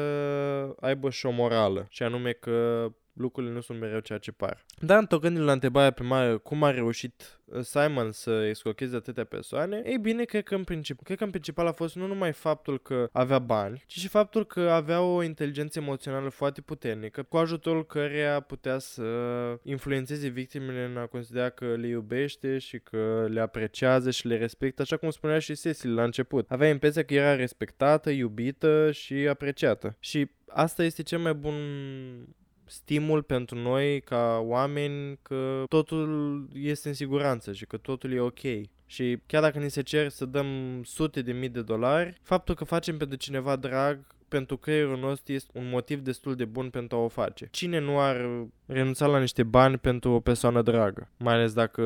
aibă și o morală, și anume că lucrurile nu sunt mereu ceea ce par. Dar întocându la întrebarea primară cum a reușit uh, Simon să escrocheze atâtea persoane, ei bine, cred că, în princip, cred că în principal a fost nu numai faptul că avea bani, ci și faptul că avea o inteligență emoțională foarte puternică, cu ajutorul căreia putea să influențeze victimele în a considera că le iubește și că le apreciază și le respectă, așa cum spunea și Cecil la început. Avea impresia că era respectată, iubită și apreciată. Și asta este cel mai bun stimul pentru noi ca oameni că totul este în siguranță și că totul e ok. Și chiar dacă ni se cer să dăm sute de mii de dolari, faptul că facem pentru cineva drag pentru creierul nostru este un motiv destul de bun pentru a o face. Cine nu ar renunța la niște bani pentru o persoană dragă, mai ales dacă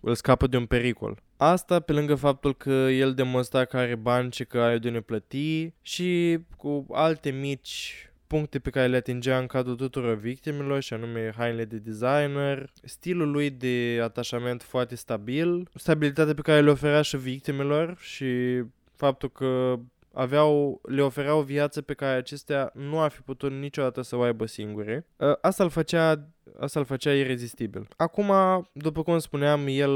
îl scapă de un pericol? Asta pe lângă faptul că el demonstra că are bani și că are de ne plăti și cu alte mici puncte pe care le atingea în cadrul tuturor victimelor, și anume hainele de designer, stilul lui de atașament foarte stabil, stabilitatea pe care le oferea și victimelor și faptul că aveau, le oferea o viață pe care acestea nu ar fi putut niciodată să o aibă singure. Ă, asta îl făcea asta îl făcea irezistibil. Acum, după cum spuneam, el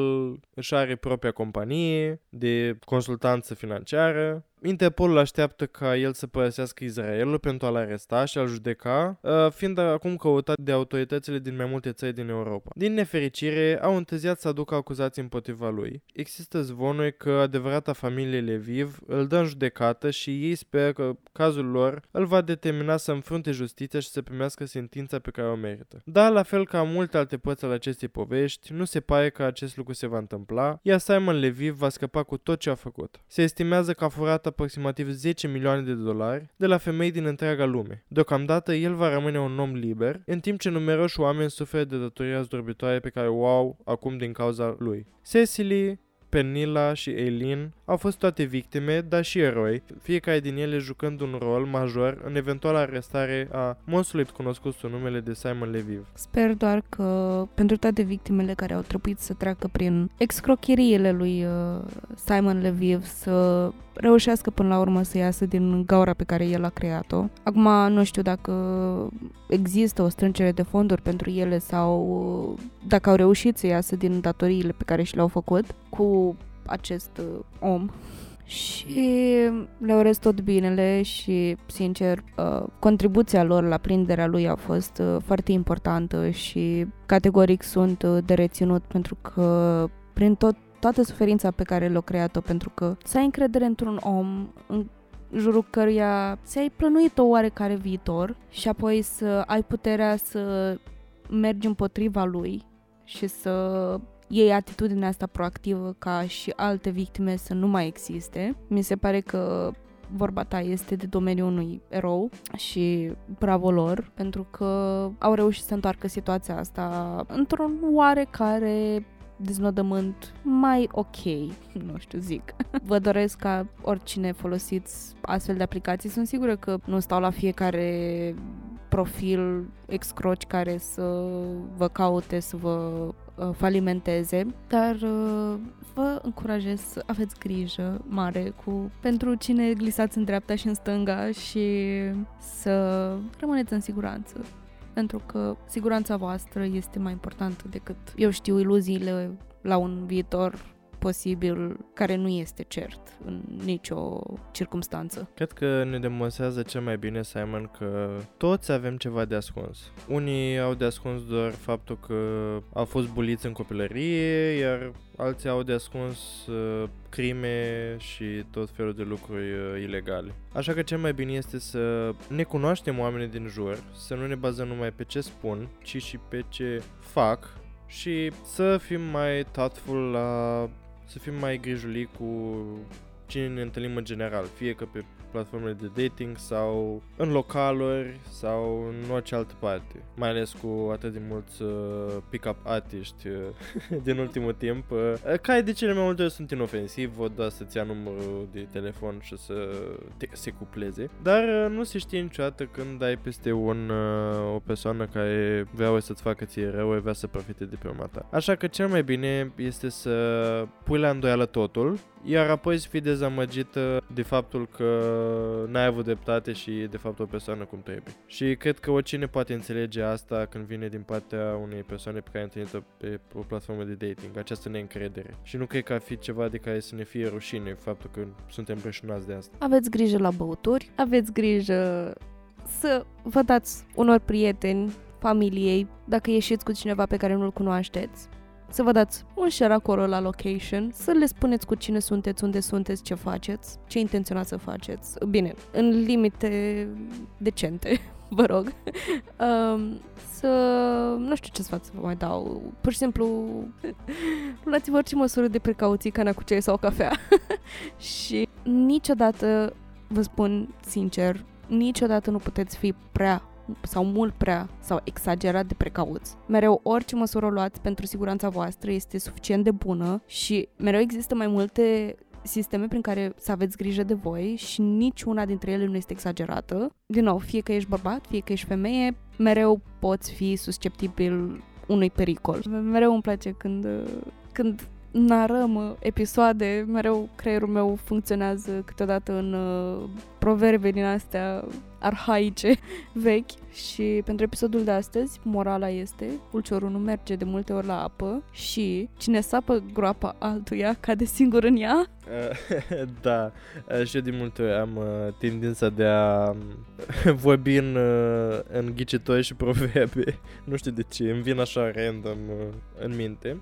își are propria companie de consultanță financiară, Interpolul așteaptă ca el să părăsească Israelul pentru a-l aresta și a-l judeca, uh, fiind acum căutat de autoritățile din mai multe țări din Europa. Din nefericire, au întârziat să aducă acuzații împotriva lui. Există zvonuri că adevărata familie Leviv îl dă în judecată și ei speră că cazul lor îl va determina să înfrunte justiția și să primească sentința pe care o merită. Dar, la fel ca multe alte părți ale acestei povești, nu se pare că acest lucru se va întâmpla, iar Simon Leviv va scăpa cu tot ce a făcut. Se estimează că a furat aproximativ 10 milioane de dolari de la femei din întreaga lume. Deocamdată, el va rămâne un om liber, în timp ce numeroși oameni suferă de datoria zdrobitoare pe care o au acum din cauza lui. Cecily, Pernilla și Eileen au fost toate victime, dar și eroi, fiecare din ele jucând un rol major în eventuala arestare a monstrului cunoscut sub numele de Simon Leviv. Sper doar că pentru toate victimele care au trebuit să treacă prin excrocheriile lui uh, Simon Leviv să reușească până la urmă să iasă din gaura pe care el a creat-o. Acum nu știu dacă există o strângere de fonduri pentru ele sau dacă au reușit să iasă din datoriile pe care și le-au făcut cu acest uh, om și le urez tot binele și, sincer, uh, contribuția lor la prinderea lui a fost uh, foarte importantă și categoric sunt de reținut pentru că prin tot toată suferința pe care l-a creat-o, pentru că să ai încredere într-un om în jurul căruia ți-ai plănuit o oarecare viitor și apoi să ai puterea să mergi împotriva lui și să iei atitudinea asta proactivă ca și alte victime să nu mai existe. Mi se pare că vorba ta este de domeniul unui erou și bravo lor, pentru că au reușit să întoarcă situația asta într-un oarecare deznodământ mai ok, nu știu, zic. Vă doresc ca oricine folosiți astfel de aplicații, sunt sigură că nu stau la fiecare profil excroci care să vă caute, să vă uh, falimenteze, dar uh, vă încurajez să aveți grijă mare cu pentru cine glisați în dreapta și în stânga și să rămâneți în siguranță pentru că siguranța voastră este mai importantă decât, eu știu, iluziile la un viitor posibil care nu este cert în nicio circunstanță. Cred că ne demonstrează cel mai bine, Simon, că toți avem ceva de ascuns. Unii au de ascuns doar faptul că au fost buliți în copilărie, iar alții au de ascuns uh, crime și tot felul de lucruri uh, ilegale. Așa că cel mai bine este să ne cunoaștem oamenii din jur, să nu ne bazăm numai pe ce spun, ci și pe ce fac și să fim mai thoughtful la să fim mai grijuli cu cine ne întâlnim în general, fie că pe platformele de dating sau în localuri sau în orice altă parte. Mai ales cu atât de mulți uh, pick-up artiști uh, din ultimul timp, uh, care de cele mai multe ori sunt inofensivi, văd doar să-ți ia numărul de telefon și să te, se cupleze. Dar uh, nu se știe niciodată când ai peste un, uh, o persoană care vrea să-ți facă ție rău, vrea să profite de pe urma ta. Așa că cel mai bine este să pui la îndoială totul iar apoi să fii dezamăgită de faptul că n-ai avut dreptate și de fapt o persoană cum trebuie. Și cred că oricine poate înțelege asta când vine din partea unei persoane pe care ai întâlnit-o pe o platformă de dating, această neîncredere. Și nu cred că ar fi ceva de care să ne fie rușine faptul că suntem preșunați de asta. Aveți grijă la băuturi, aveți grijă să vă dați unor prieteni, familiei, dacă ieșiți cu cineva pe care nu-l cunoașteți, să vă dați un share acolo la location, să le spuneți cu cine sunteți, unde sunteți, ce faceți, ce intenționați să faceți. Bine, în limite decente, vă rog. um, să... nu știu ce sfat să vă mai dau. Pur și simplu, luați-vă orice măsură de precauții, cana cu ceai sau cafea. și niciodată, vă spun sincer, niciodată nu puteți fi prea sau mult prea sau exagerat de precauți. Mereu orice măsură luați pentru siguranța voastră este suficient de bună și mereu există mai multe sisteme prin care să aveți grijă de voi și niciuna dintre ele nu este exagerată. Din nou, fie că ești bărbat, fie că ești femeie, mereu poți fi susceptibil unui pericol. Mereu îmi place când, când narăm episoade, mereu creierul meu funcționează câteodată în uh, proverbe din astea arhaice, vechi și pentru episodul de astăzi, morala este pulciorul nu merge de multe ori la apă și cine sapă groapa altuia cade singur în ea. da, și eu din multe ori am uh, tendința de a um, vorbi în, uh, în ghicitori și proverbe. Nu știu de ce, îmi vin așa random uh, în minte.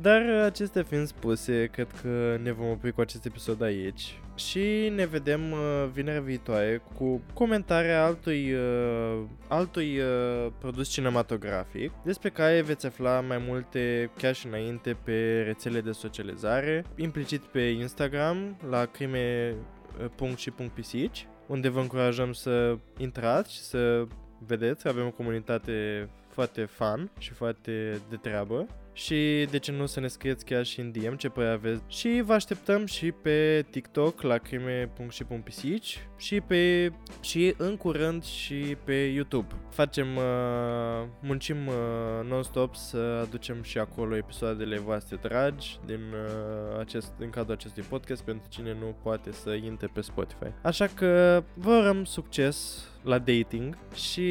Dar acestea fiind spuse, cred că ne vom opri cu acest episod aici și ne vedem uh, vinerea viitoare cu comentarea altui, uh, altui uh, produs cinematografic despre care veți afla mai multe chiar și înainte pe rețele de socializare, implicit pe Instagram la crime.și.pisici unde vă încurajăm să intrați și să vedeți, avem o comunitate foarte fun și foarte de treabă și de ce nu să ne scrieți chiar și în DM ce părere aveți. Și vă așteptăm și pe TikTok la crime.și.pisici și pe și în curând și pe YouTube. Facem uh, muncim uh, non-stop să aducem și acolo episoadele voastre dragi din uh, acest din cadrul acestui podcast pentru cine nu poate să intre pe Spotify. Așa că vă urăm succes la dating și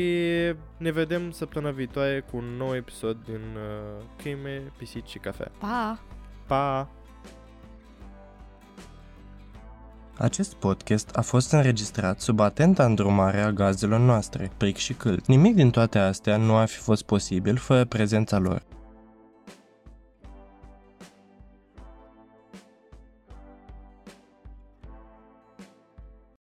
ne vedem săptămâna viitoare cu un nou episod din uh, Crime, Pisici și Cafea. Pa! Pa! Acest podcast a fost înregistrat sub atenta îndrumare a gazelor noastre, Pric și Câlt. Nimic din toate astea nu ar fi fost posibil fără prezența lor.